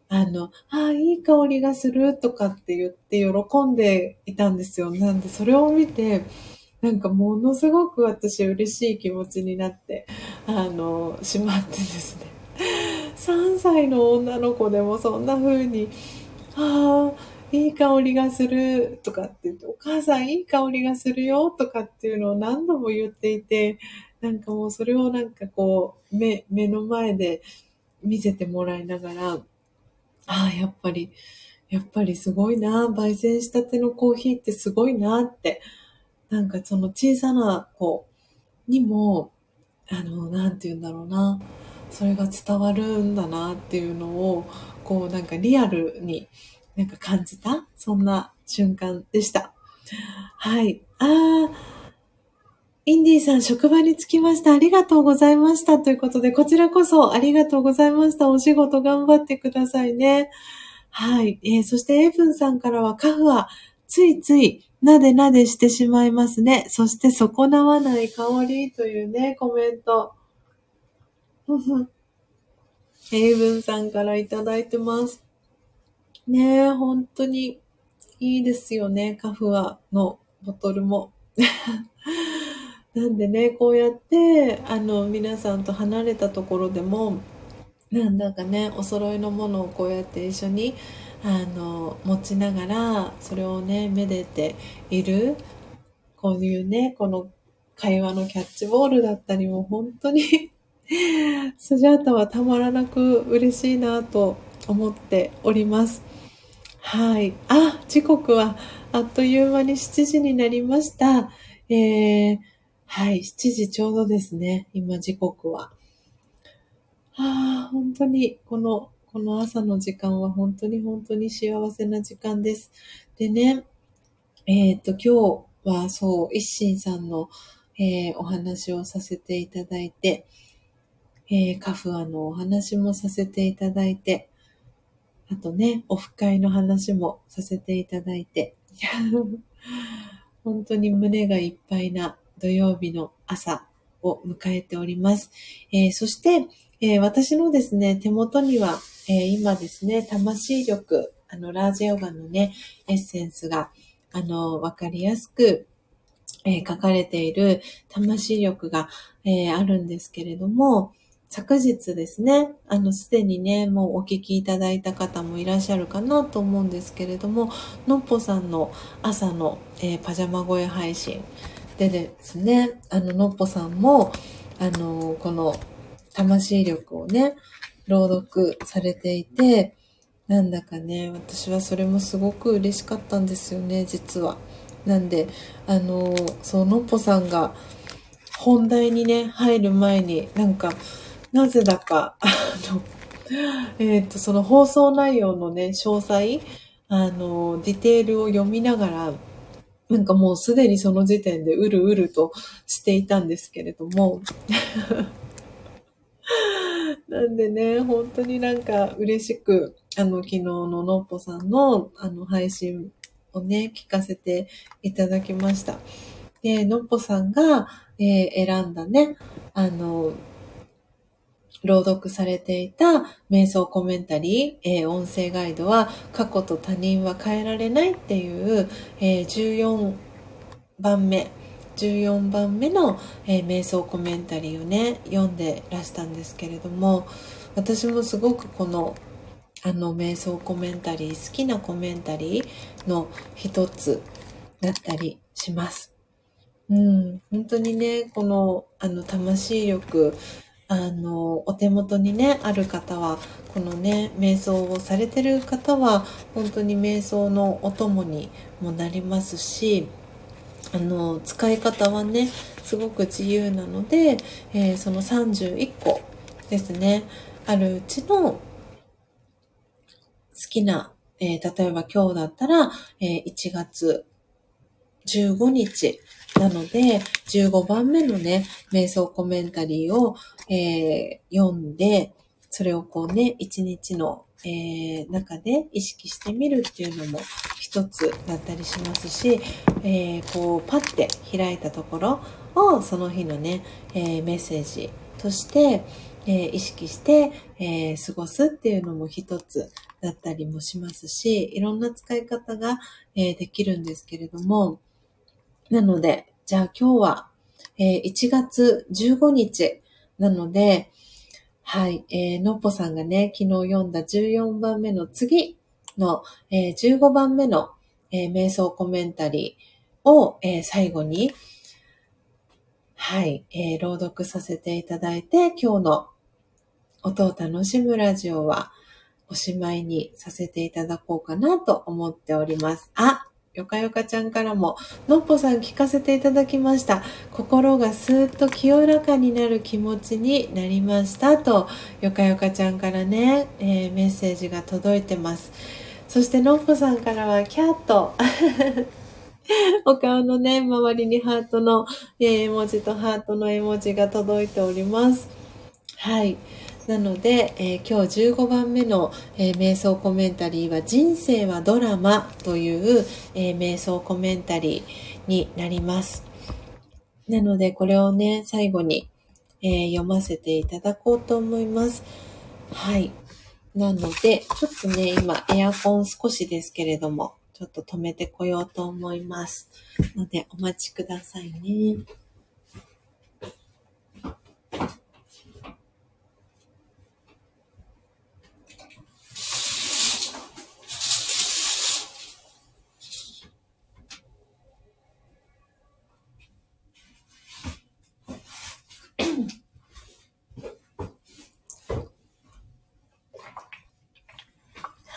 あの、ああ、いい香りがするとかって言って喜んでいたんですよ。なんで、それを見て、なんかものすごく私嬉しい気持ちになって、あの、しまってですね。3歳の女の子でもそんな風に、ああ、いい香りがするとかって言って、お母さんいい香りがするよとかっていうのを何度も言っていて、なんかもうそれをなんかこう、目、目の前で見せてもらいながら、ああ、やっぱり、やっぱりすごいな、焙煎したてのコーヒーってすごいなって、なんかその小さな子にも、あの、なんて言うんだろうな、それが伝わるんだなっていうのを、こうなんかリアルになんか感じた、そんな瞬間でした。はい。ああ、インディーさん、職場に着きました。ありがとうございました。ということで、こちらこそありがとうございました。お仕事頑張ってくださいね。はい。えー、そして、エイブンさんからは、カフは、ついつい、なでなでしてしまいますね。そして、損なわない香りというね、コメント。ふふ。エイブンさんからいただいてます。ねえ、本当にいいですよね。カフアのボトルも。なんでね、こうやって、あの、皆さんと離れたところでも、なんだかね、お揃いのものをこうやって一緒に、あの、持ちながら、それをね、めでている、こういうね、この会話のキャッチボールだったりも、本当に スジャータはたまらなく嬉しいなと思っております。はい。あ、時刻はあっという間に7時になりました。えー、はい、7時ちょうどですね。今時刻は。ああ、本当に、この、この朝の時間は本当に本当に幸せな時間です。でね、えっ、ー、と、今日はそう、一心さんの、えー、お話をさせていただいて、えー、カフアのお話もさせていただいて、あとね、オフ会の話もさせていただいて、本当に胸がいっぱいな土曜日の朝を迎えております。えー、そして、えー、私のですね、手元には、えー、今ですね、魂力、あの、ラージヨガのね、エッセンスが、あの、わかりやすく、え書かれている魂力が、えあるんですけれども、昨日ですね、あの、すでにね、もうお聞きいただいた方もいらっしゃるかなと思うんですけれども、のっぽさんの朝の、えー、パジャマ声配信でですね、あの、のっぽさんも、あの、この魂力をね、朗読されていて、なんだかね、私はそれもすごく嬉しかったんですよね、実は。なんで、あの、そう、のっぽさんが本題にね、入る前に、なんか、なぜだか、あの、えっ、ー、と、その放送内容のね、詳細、あの、ディテールを読みながら、なんかもうすでにその時点でうるうるとしていたんですけれども、なんでね、本当になんか嬉しく、あの、昨日ののっぽさんの、あの、配信をね、聞かせていただきました。で、のっぽさんが、えー、選んだね、あの、朗読されていた瞑想コメンタリー、えー、音声ガイドは過去と他人は変えられないっていう、えー、14番目、14番目の、えー、瞑想コメンタリーをね、読んでらしたんですけれども、私もすごくこのあの瞑想コメンタリー、好きなコメンタリーの一つだったりします。うん、本当にね、この、あの、魂力、あの、お手元にね、ある方は、このね、瞑想をされてる方は、本当に瞑想のお供にもなりますし、あの、使い方はね、すごく自由なので、えー、その31個ですね、あるうちの好きな、えー、例えば今日だったら、えー、1月15日なので、15番目のね、瞑想コメンタリーを、えー、読んで、それをこうね、一日の、え、中で意識してみるっていうのも一つだったりしますし、えー、こうパッて開いたところをその日のね、えー、メッセージとして、えー、意識して、え過ごすっていうのも一つだったりもしますし、いろんな使い方が、えできるんですけれども、なので、じゃあ今日は、え1月15日なので、はい、えー、のっぽさんがね、昨日読んだ14番目の次の、えー、15番目の、えー、瞑想コメンタリーを、えー、最後に、はい、えー、朗読させていただいて、今日の音を楽しむラジオはおしまいにさせていただこうかなと思っております。あ、よかよかちゃんからも、のっぽさん聞かせていただきました。心がスーッと清らかになる気持ちになりましたと、よかよかちゃんからね、えー、メッセージが届いてます。そしてのっぽさんからは、キャット。お顔のね、周りにハートの、えー、絵文字とハートの絵文字が届いております。はい。なので、えー、今日15番目の、えー、瞑想コメンタリーは人生はドラマという、えー、瞑想コメンタリーになります。なのでこれをね、最後に、え読ませていただこうと思います。はい。なので、ちょっとね、今エアコン少しですけれども、ちょっと止めてこようと思います。ので、お待ちくださいね。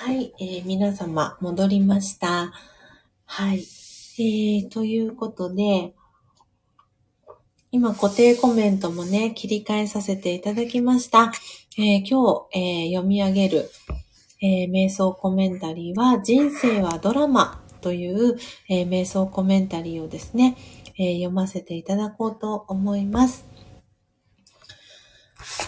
はいえー、皆様戻りました。はい。えー、ということで、今固定コメントもね、切り替えさせていただきました。えー、今日、えー、読み上げる、えー、瞑想コメンタリーは、人生はドラマという、え瞑想コメンタリーをですね、え読ませていただこうと思います。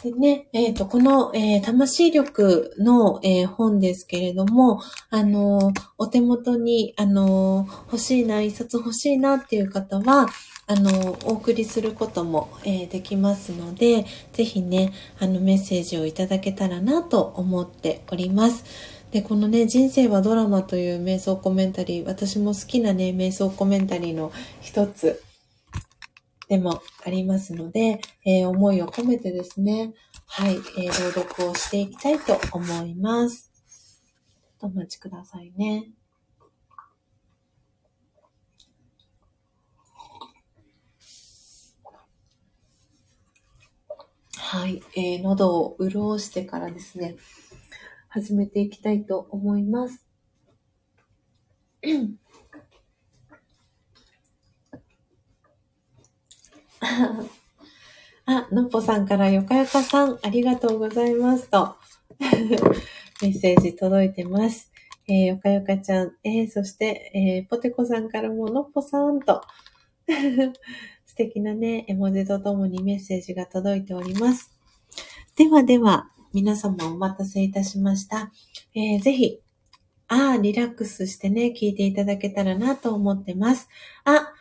でね、えっ、ー、と、この、えー、魂力の、えー、本ですけれども、あのお手元に、あの欲しいな、一冊欲しいなっていう方は、あのお送りすることも、えできますので、ぜひね、あの、メッセージをいただけたらなと思っております。で、このね、人生はドラマという瞑想コメンタリー、私も好きなね、瞑想コメンタリーの一つでもありますので、えー、思いを込めてですね、はい、えー、朗読をしていきたいと思います。お待ちくださいね。はい、えー、喉を潤してからですね、始めていきたいと思います。あ、のっぽさんからよかよかさん、ありがとうございますと、メッセージ届いてます。えー、よかよかちゃん、えー、そして、えー、ポテコさんからものっぽさんと、素敵なね、絵文字とともにメッセージが届いております。ではでは、皆様お待たせいたしました。えー、ぜひ、ああ、リラックスしてね、聞いていただけたらなと思ってます。あ、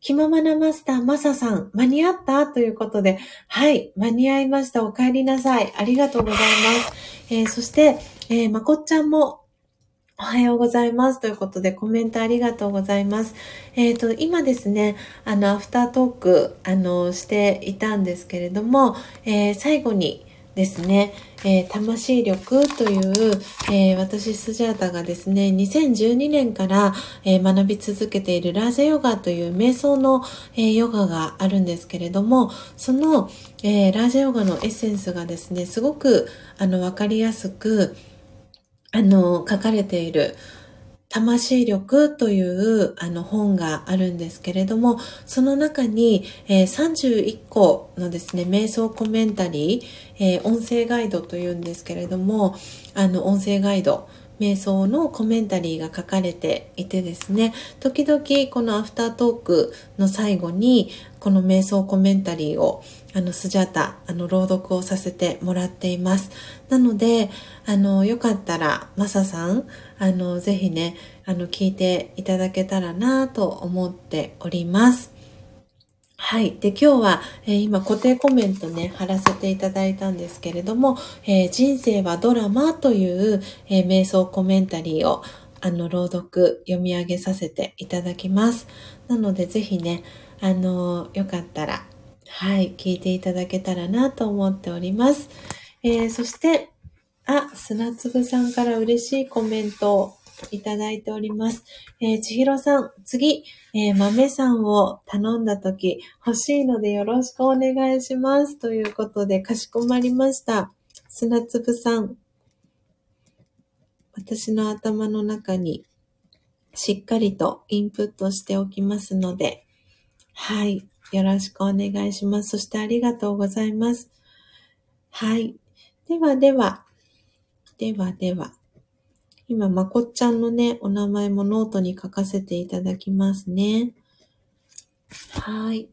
気ままなマスター、マサさん、間に合った？ということで、はい、間に合いました。お帰りなさい。ありがとうございます。えー、そして、えー、まこっちゃんも、おはようございます。ということで、コメントありがとうございます。えっ、ー、と、今ですね、あの、アフタートーク、あの、していたんですけれども、え、最後に、ですね、えー、魂力という、えー、私スジャータがですね、2012年から、えー、学び続けているラージャヨガという瞑想の、えヨガがあるんですけれども、その、えラージャヨガのエッセンスがですね、すごくあのわかりやすくあの書かれている魂力というあの本があるんですけれども、その中に、えー、31個のですね、瞑想コメンタリー、えー、音声ガイドというんですけれども、あの音声ガイド瞑想のコメンタリーが書かれていてですね、時々このアフタートークの最後に、この瞑想コメンタリーを、あの、スジャータ、あの、朗読をさせてもらっています。なので、あの、よかったら、マサさん、あの、ぜひね、あの、聞いていただけたらなと思っております。はい。で、今日は、えー、今固定コメントね、貼らせていただいたんですけれども、えー、人生はドラマという、えー、瞑想コメンタリーを、あの、朗読、読み上げさせていただきます。なので、ぜひね、あの、よかったら、はい、聞いていただけたらなと思っております。えそして、あ、砂粒さんから嬉しいコメントをいただいております。えー、ちひろさん、次、えー、豆さんを頼んだとき欲しいのでよろしくお願いします。ということで、かしこまりました。砂粒さん。私の頭の中にしっかりとインプットしておきますので、はい。よろしくお願いします。そしてありがとうございます。はい。ではでは、ではでは、今、まこっちゃんのね、お名前もノートに書かせていただきますね。はい。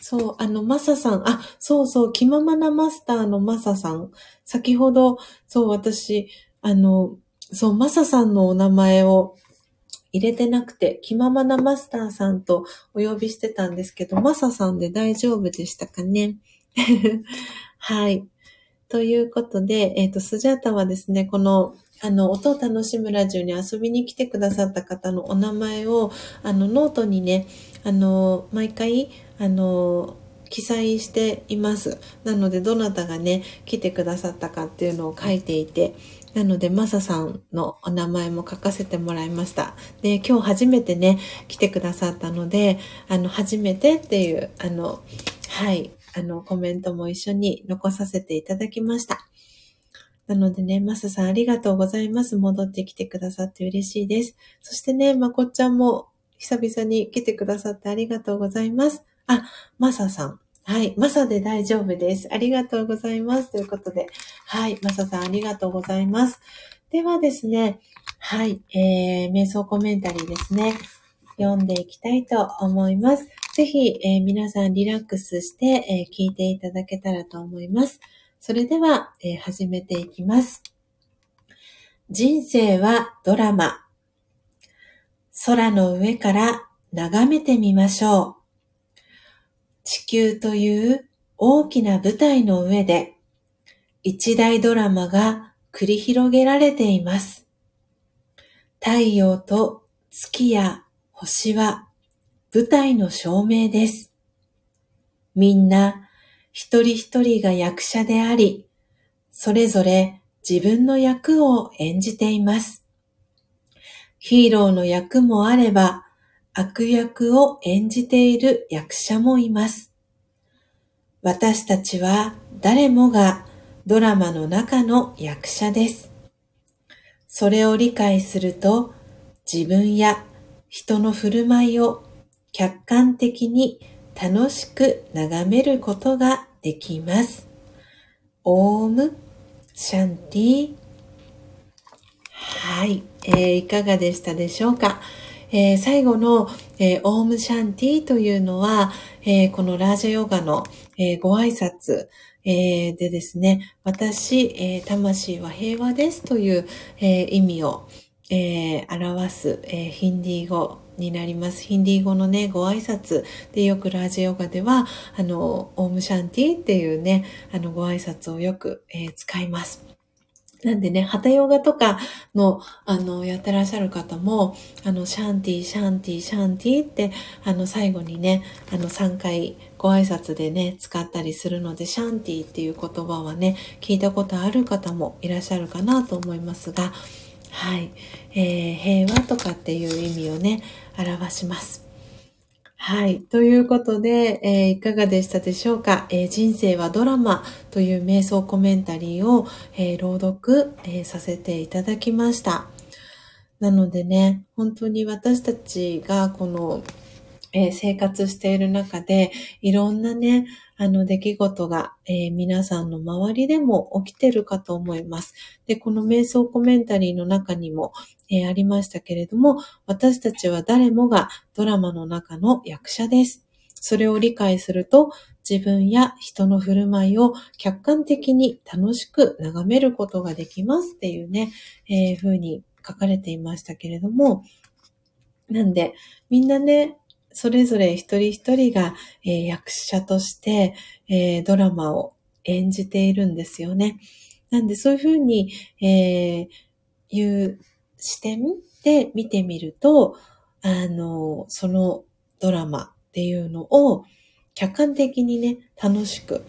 そう、あの、マサさん、あ、そうそう、気ままなマスターのマサさん。先ほど、そう、私、あの、そう、マサさんのお名前を入れてなくて、気ままなマスターさんとお呼びしてたんですけど、マサさんで大丈夫でしたかね？はい。ということで、えっ、ー、と、スジャータはですね、このあの、音を楽しむラジオに遊びに来てくださった方のお名前を、あの、ノートにね、あの、毎回、あの、記載しています。なので、どなたがね、来てくださったかっていうのを書いていて、なので、マサさんのお名前も書かせてもらいました。で、今日初めてね、来てくださったので、あの、初めてっていう、あの、はい、あの、コメントも一緒に残させていただきました。なのでね、マサさんありがとうございます。戻ってきてくださって嬉しいです。そしてね、まこっちゃんも久々に来てくださってありがとうございます。あ、マサさん。はい。マサで大丈夫です。ありがとうございます。ということで。はい。マサさんありがとうございます。ではですね。はい。えー、瞑想コメンタリーですね。読んでいきたいと思います。ぜひ、えー、皆さんリラックスして、えー、聞いていただけたらと思います。それでは、えー、始めていきます。人生はドラマ。空の上から眺めてみましょう。地球という大きな舞台の上で一大ドラマが繰り広げられています。太陽と月や星は舞台の照明です。みんな一人一人が役者であり、それぞれ自分の役を演じています。ヒーローの役もあれば、悪役を演じている役者もいます。私たちは誰もがドラマの中の役者です。それを理解すると自分や人の振る舞いを客観的に楽しく眺めることができます。オーム、シャンティ。はい、えー、いかがでしたでしょうか、えー、最後の、えー、オームシャンティというのは、えー、このラージャヨガの、えー、ご挨拶、えー、でですね、私、えー、魂は平和ですという、えー、意味を、えー、表す、えー、ヒンディー語になります。ヒンディー語のね、ご挨拶でよくラージヨガでは、あの、オームシャンティっていうね、あの、ご挨拶をよく、えー、使います。なんでね、ハタヨガとかの、あの、やってらっしゃる方も、あの、シャンティ、シャンティ、シャンティって、あの、最後にね、あの、3回ご挨拶でね、使ったりするので、シャンティっていう言葉はね、聞いたことある方もいらっしゃるかなと思いますが、はい、えー、平和とかっていう意味をね、表します。はい。ということで、えー、いかがでしたでしょうか、えー、人生はドラマという瞑想コメンタリーを、えー、朗読、えさせていただきました。なのでね、本当に私たちがこの、えー、生活している中で、いろんなね、あの出来事が、えー、皆さんの周りでも起きてるかと思います。で、この瞑想コメンタリーの中にも、えー、ありましたけれども、私たちは誰もがドラマの中の役者です。それを理解すると、自分や人の振る舞いを客観的に楽しく眺めることができますっていうね、えー、風に書かれていましたけれども、なんで、みんなね、それぞれ一人一人が、えー、役者として、えー、ドラマを演じているんですよね。なんでそういうふうに、えー、いう視点で見てみると、あの、そのドラマっていうのを客観的にね、楽しく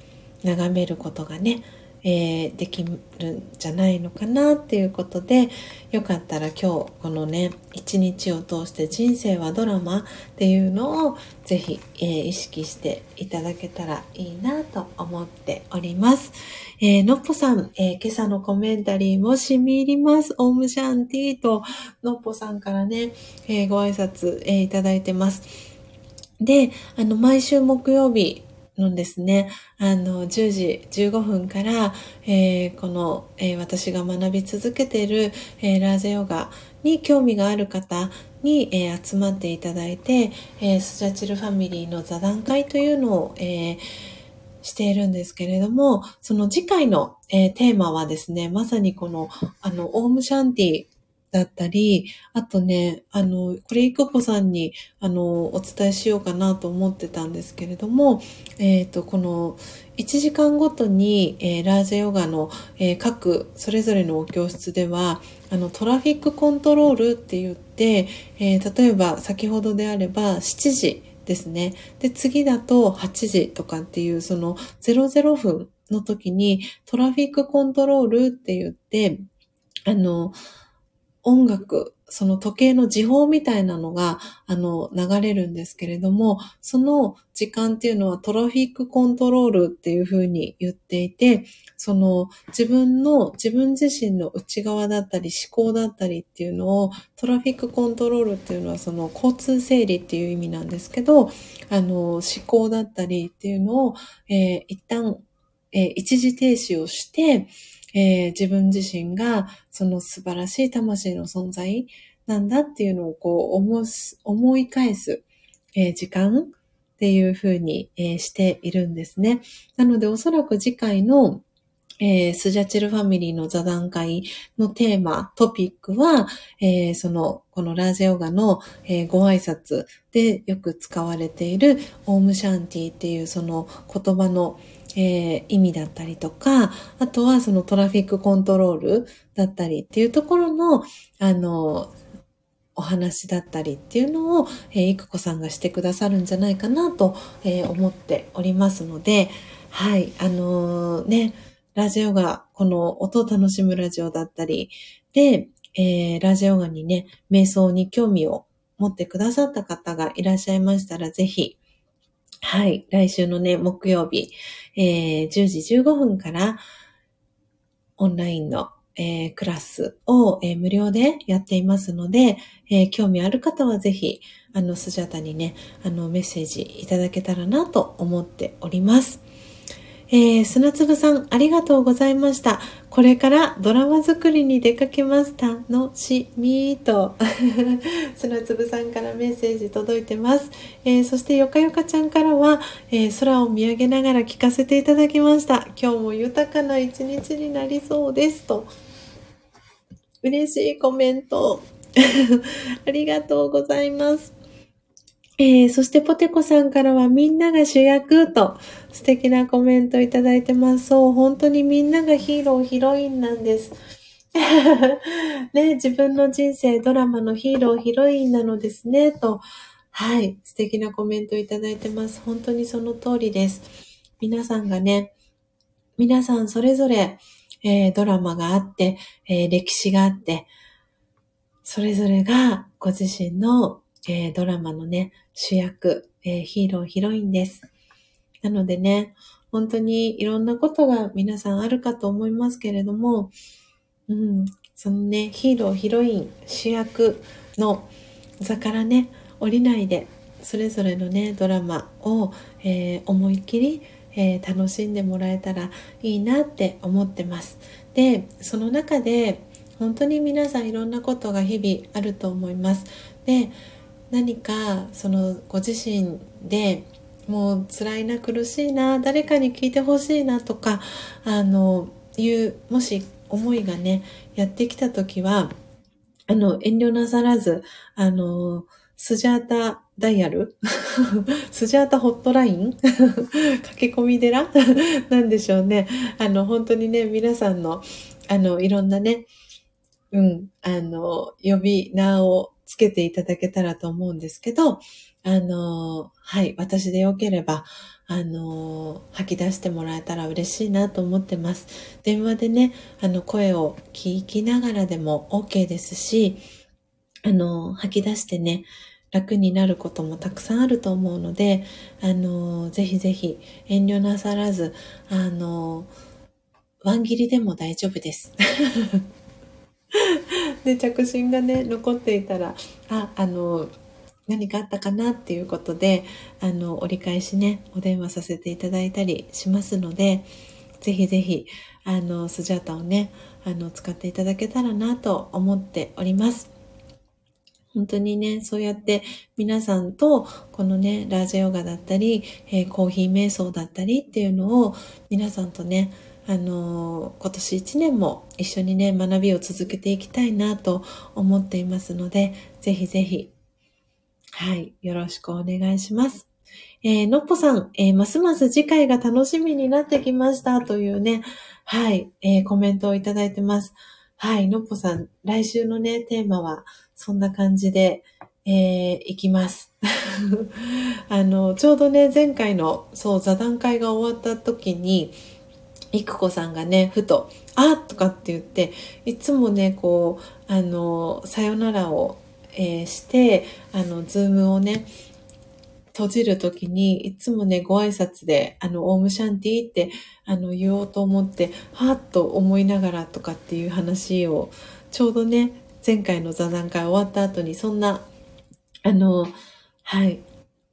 眺めることがね、えー、できるんじゃないのかなっていうことでよかったら今日このね一日を通して人生はドラマっていうのをぜひ、えー、意識していただけたらいいなと思っております。えー、のっぽさん、えー、今朝のコメンタリーも染み入ります。オームシャンティーとのっぽさんからね、えー、ご挨拶、えー、いただいてます。で、あの、毎週木曜日、のですね、あの、10時15分から、えー、この、えー、私が学び続けている、えー、ラージェヨガに興味がある方に、え集まっていただいて、えスジャチルファミリーの座談会というのを、えしているんですけれども、その次回の、えテーマはですね、まさにこの、あの、オームシャンティだったり、あとね、あの、これいくぽさんに、あの、お伝えしようかなと思ってたんですけれども、えっ、ー、と、この、1時間ごとに、えー、ラージェヨガの、えー、各、それぞれのお教室では、あの、トラフィックコントロールって言って、え例えば、先ほどであれば、7時ですね。で、次だと8時とかっていう、その、00分の時に、トラフィックコントロールって言って、あの、音楽、その時計の時報みたいなのが、あの、流れるんですけれども、その時間っていうのはトラフィックコントロールっていうふうに言っていて、その自分の、自分自身の内側だったり思考だったりっていうのを、トラフィックコントロールっていうのはその交通整理っていう意味なんですけど、あの、思考だったりっていうのを、えー、一旦、えー、一時停止をして、えー、自分自身がその素晴らしい魂の存在なんだっていうのをこう思思い返す、えー、時間っていうふうに、えー、しているんですね。なのでおそらく次回のえー、スジャチルファミリーの座談会のテーマ、トピックは、えー、その、このラージヨガの、えー、ご挨拶でよく使われているオームシャンティっていうその言葉の、えー、意味だったりとか、あとはそのトラフィックコントロールだったりっていうところの、あの、お話だったりっていうのを、えー、いくこさんがしてくださるんじゃないかなと、えー、思っておりますので、はい、あのー、ね、ラジオが、この音を楽しむラジオだったり、で、えー、ラジオガにね、瞑想に興味を持ってくださった方がいらっしゃいましたら、ぜひ、はい。来週のね、木曜日、えー、10時15分から、オンラインの、えー、クラスを、えー、無料でやっていますので、えー、興味ある方はぜひ、あの、スジャタにね、あの、メッセージいただけたらなと思っております。えー、砂粒さん、ありがとうございました。これからドラマ作りに出かけました。のしみーと、砂粒さんからメッセージ届いてます。えー、そしてよかよかちゃんからは、えー、空を見上げながら聞かせていただきました。今日も豊かな一日になりそうですと。嬉しいコメント。ありがとうございます。えー、そしてポテコさんからはみんなが主役と素敵なコメントいただいてます。そう、本当にみんながヒーロー、ヒロインなんです。ね、自分の人生、ドラマのヒーロー、ヒロインなのですね、と、はい、素敵なコメントいただいてます。本当にその通りです。皆さんがね、皆さんそれぞれ、えー、ドラマがあって、えー、歴史があって、それぞれがご自身のえー、ドラマのね、主役、え、ヒーロー、ヒロインです。なのでね、本当にいろんなことが皆さんあるかと思いますけれども、うん、そのね、ヒーロー、ヒロイン、主役の座からね、降りないで、それぞれのねドラマを、えー、思いっきり、えー、楽しんでもらえたらいいなって思ってます。でその中で本当に皆さんいろんなことが日々あると思います。で何かそのご自身でもう辛いな苦しいな誰かに聞いてほしいなとかあのいうもし思いがねやってきた時はあの遠慮なさらずあのスジャータダイヤル スジャータホットライン 駆け込み寺 なんでしょうね。あの、本当にね、皆さんの、あの、いろんなね、うん、あの、呼び名をつけていただけたらと思うんですけど、あの、はい、私でよければ、あの、吐き出してもらえたら嬉しいなと思ってます。電話でね、あの、声を聞きながらでも OK ですし、あの、吐き出してね、楽になることもたくさんあると思うので、あの、ぜひぜひ遠慮なさらず、あの、ワン切りでも大丈夫です。で着信がね残っていたらああの何かあったかなっていうことであの折り返しねお電話させていただいたりしますのでぜひぜひあのスジャータをねあの使っていただけたらなと思っております。本当にね、そうやって皆さんとこのね、ラージヨガだったり、えー、コーヒー瞑想だったりっていうのを皆さんとね、あの今年1年も一緒にね学びを続けていきたいなと思っていますのでぜひぜひはいよろしくお願いします。えー、のっぽさん、えー、ますます次回が楽しみになってきましたというね、はい、えー、コメントをいただいてます。はい、のっぽさん、来週のね、テーマはそんな感じで、えー、いきます。あの、ちょうどね、前回の、そう、座談会が終わった時に、いくこさんがね、ふと、あとかって言って、いつもね、こう、あの、さよならを、えー、して、あの、ズームをね、閉じるときに、いつもね、ご挨拶で、あの、オームシャンティーって、あの、言おうと思って、はーっと思いながらとかっていう話を、ちょうどね、前回の座談会終わった後に、そんな、あの、はい、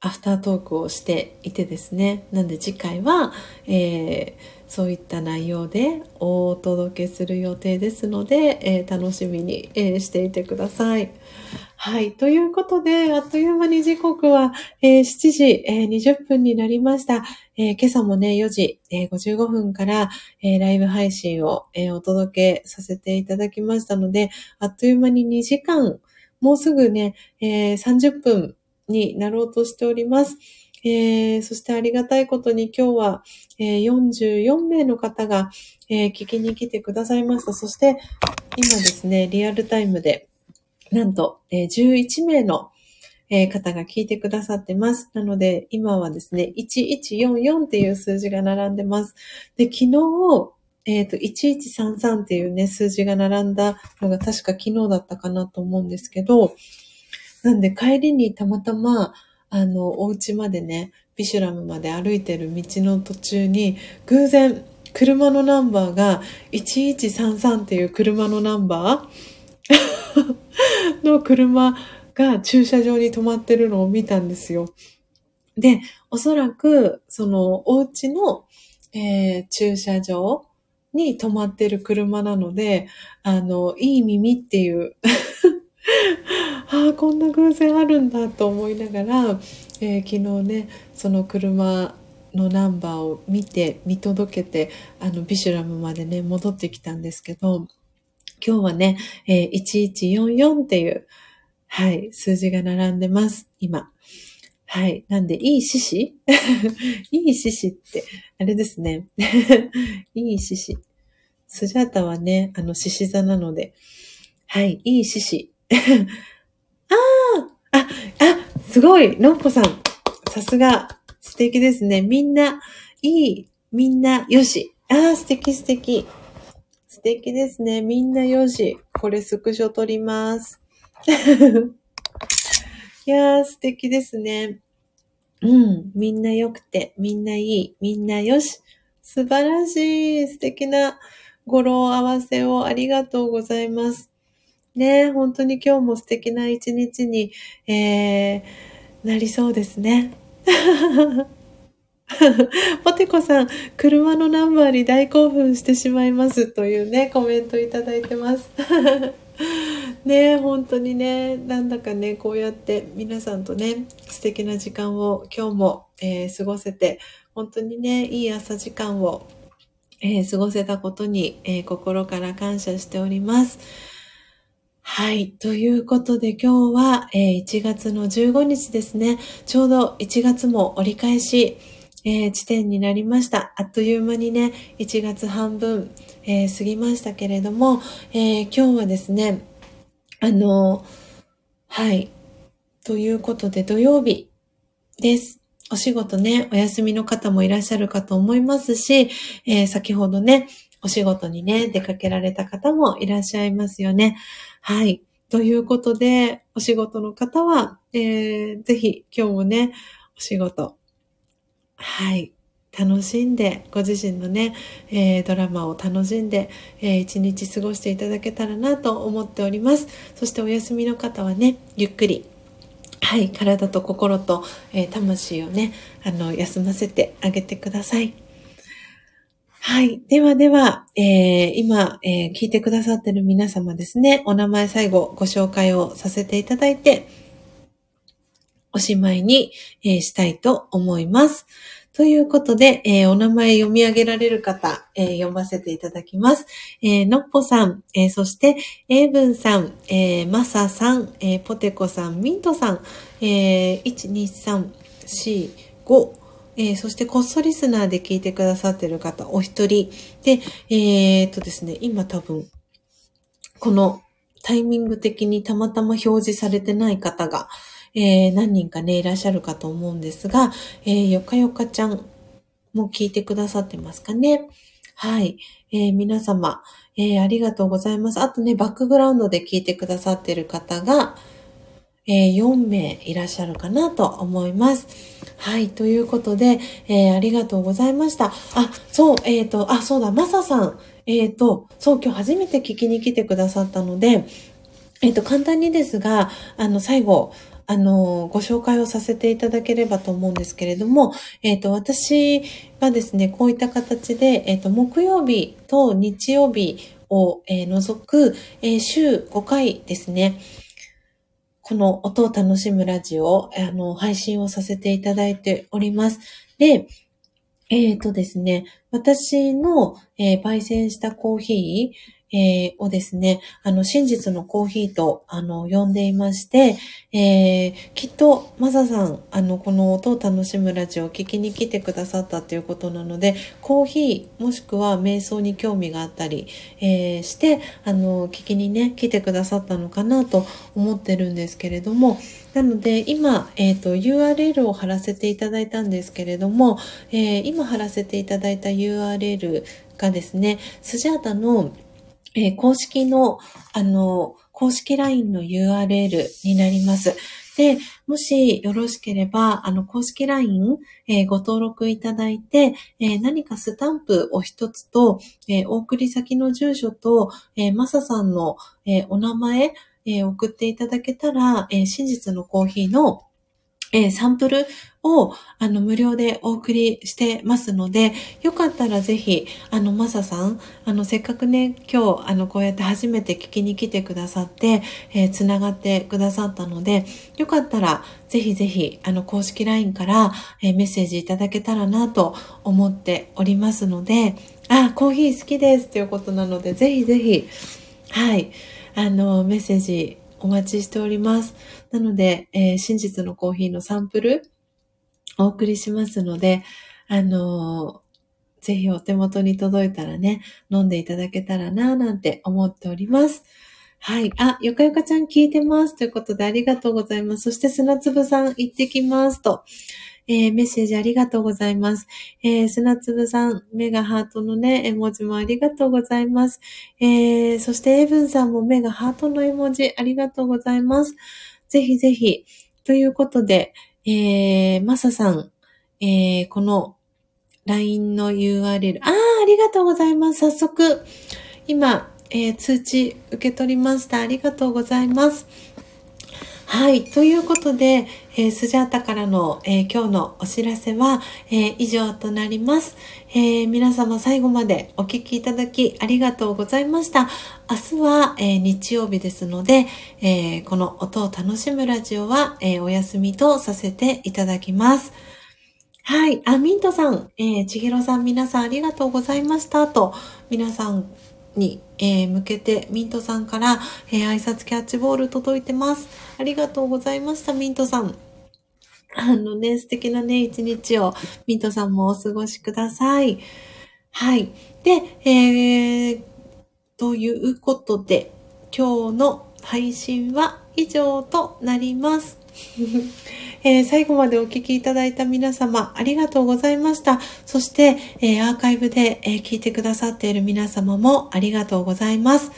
アフタートークをしていてですね。なんで次回は、えーそういった内容でお届けする予定ですので、えー、楽しみに、えー、していてください。はい。ということで、あっという間に時刻は、えー、7時、え20分になりました。え今朝もね、4時、え55分から、えライブ配信を、えお届けさせていただきましたので、あっという間に2時間、もうすぐね、え30分になろうとしております。えー、そしてありがたいことに今日は、えー、44名の方が、えー、聞きに来てくださいました。そして今ですね、リアルタイムで、なんと、えー、11名の、え、方が聞いてくださってます。なので、今はですね、1144っていう数字が並んでます。で、昨日、えっ、ー、と、1133っていうね、数字が並んだのが確か昨日だったかなと思うんですけど、なんで帰りにたまたま、あの、お家までね、ビシュラムまで歩いてる道の途中に、偶然、車のナンバーが1133っていう車のナンバーの車が駐車場に止まってるのを見たんですよ。で、おそらく、その、お家の、えー、駐車場に止まってる車なので、あの、いい耳っていう ああ、こんな偶然あるんだと思いながら、えー、昨日ね、その車のナンバーを見て、見届けて、あの、ビシュラムまでね、戻ってきたんですけど、今日はね、えー、1144っていう、はい、数字が並んでます、今。はい。なんで、いい獅子？いい獅子って、あれですね。いい獅子。スジャータはね、あの、獅子座なので、はい、いい獅子。あああ、あ、すごいのっぽさん。さすが。素敵ですね。みんな、いい。みんな、よし。ああ、素敵素敵。素敵ですね。みんなよし。これスクショ撮ります。いやー、素敵ですね。うん。みんな良くて、みんないい、みんなよし。素晴らしい。素敵な語呂合わせをありがとうございます。ね、本当に今日も素敵な一日に、えー、なりそうですね。ポテコさん、車のナンバーに大興奮してしまいますというね、コメントいただいてます。ね本当にね、なんだかね、こうやって皆さんとね、素敵な時間を今日も、えー、過ごせて、本当にね、いい朝時間を、えー、過ごせたことに、えー、心から感謝しております。はい。ということで今日は、え1月の15日ですね。ちょうど1月も折り返し、えー、地点になりました。あっという間にね、1月半分、えー、過ぎましたけれども、えー、今日はですね、あの、はい。ということで土曜日です。お仕事ね、お休みの方もいらっしゃるかと思いますし、えー、先ほどね、お仕事にね、出かけられた方もいらっしゃいますよね。はい。ということで、お仕事の方は、えー、ぜひ今日もね、お仕事、はい。楽しんで、ご自身のね、えー、ドラマを楽しんで、えー、一日過ごしていただけたらなと思っております。そしてお休みの方はね、ゆっくり、はい、体と心と、えー、魂をね、あの、休ませてあげてください。はい。ではでは、えー、今、えー、聞いてくださってる皆様ですね、お名前最後ご紹介をさせていただいて、おしまいに、えー、したいと思います。ということで、えー、お名前読み上げられる方、えー、読ませていただきます。えー、のっぽさん、えそして、えいぶんさん、えまささん、えポテコさん、ミントさん、え1、2、3、4、5、えそしてこっそリスナーで聞いてくださっている方、お一人。で、えっとですね、今多分、このタイミング的にたまたま表示されてない方が、えー、何人かね、いらっしゃるかと思うんですが、えー、よかよかちゃんも聞いてくださってますかね。はい。えー、皆様、えー、ありがとうございます。あとね、バックグラウンドで聞いてくださってる方が、えー、4名いらっしゃるかなと思います。はい。ということで、えー、ありがとうございました。あ、そう、えっ、ー、と、あ、そうだ、まささん。えっ、と、そう、今日初めて聞きに来てくださったので、えっ、と、簡単にですが、あの、最後、あの、ご紹介をさせていただければと思うんですけれども、えっ、ー、と、私はですね、こういった形で、えっ、ー、と、木曜日と日曜日を、えー、除く、え週5回ですね、この音を楽しむラジオ、あの、配信をさせていただいております。で、えっ、とですね、私の、え焙煎したコーヒー、えー、をですね、あの、真実のコーヒーと、あの、呼んでいまして、えー、きっと、マサさん、あの、この音を楽しむラジオを聞きに来てくださったということなので、コーヒー、もしくは瞑想に興味があったり、えー、して、あの、聞きにね、来てくださったのかなと思ってるんですけれども、なので、今、えっ、ー、と、URL を貼らせていただいたんですけれども、え、今貼らせていただいた URL がですね、スジャータのえー、公式の、あの、公式 LINE の URL になります。で、もしよろしければ、あの、公式 LINE、えー、ご登録いただいて、えー、何かスタンプを一つと、えー、お送り先の住所と、えマサさんの、えお名前、え送っていただけたら、え真実のコーヒーのえー、サンプルを、あの、無料でお送りしてますので、よかったらぜひ、あの、マサさん、あの、せっかくね、今日、あの、こうやって初めて聞きに来てくださって、えー、つながってくださったので、よかったら、ぜひぜひ、あの、公式 LINE から、えー、メッセージいただけたらなと思っておりますので、あ、コーヒー好きですということなので、ぜひぜひ、はい、あの、メッセージお待ちしております。なので、えー、真実のコーヒーのサンプルお送りしますので、あのー、ぜひお手元に届いたらね、飲んでいただけたらなぁなんて思っております。はい。あ、よかよかちゃん聞いてます。ということでありがとうございます。そして砂粒さん行ってきますと。えー、メッセージありがとうございます。えー、砂粒さん、目がハートのね、絵文字もありがとうございます。えー、そしてエブンさんも目がハートの絵文字ありがとうございます。ぜひぜひ。ということで、えー、マサさん、えー、この LINE の URL、ああ、ありがとうございます。早速、今、えー、通知受け取りました。ありがとうございます。はい。ということで、えー、スジャータからの、えー、今日のお知らせは、えー、以上となります、え皆様最後までお聞きいただきありがとうございました。明日は、え日曜日ですので、えこの音を楽しむラジオは、えお休みとさせていただきます。はい。あ、ミントさん、え、ちひろさん皆さんありがとうございましたと、皆さんに、え、向けてミントさんから、え、挨拶キャッチボール届いてます。ありがとうございました、ミントさん。あのね、素敵なね、一日をミントさんもお過ごしください。はい。で、えー、ということで、今日の配信は以上となります。えー、最後までお聞きいただいた皆様、ありがとうございました。そして、えー、アーカイブで、えー、聞いてくださっている皆様もありがとうございます。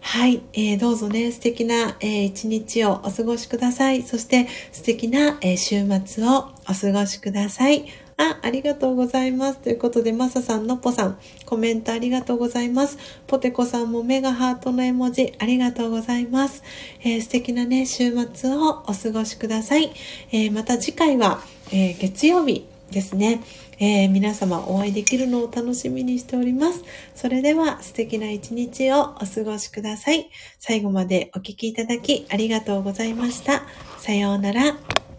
はい、えー、どうぞね、素敵な、えー、一日をお過ごしください。そして素敵な、えー、週末をお過ごしください。あ、ありがとうございます。ということで、まささん、のっぽさん、コメントありがとうございます。ポテコさんもメガハートの絵文字、ありがとうございます。えー、素敵なね、週末をお過ごしください。えー、また次回は、えー、月曜日ですね。えー、皆様お会いできるのを楽しみにしております。それでは素敵な一日をお過ごしください。最後までお聴きいただきありがとうございました。さようなら。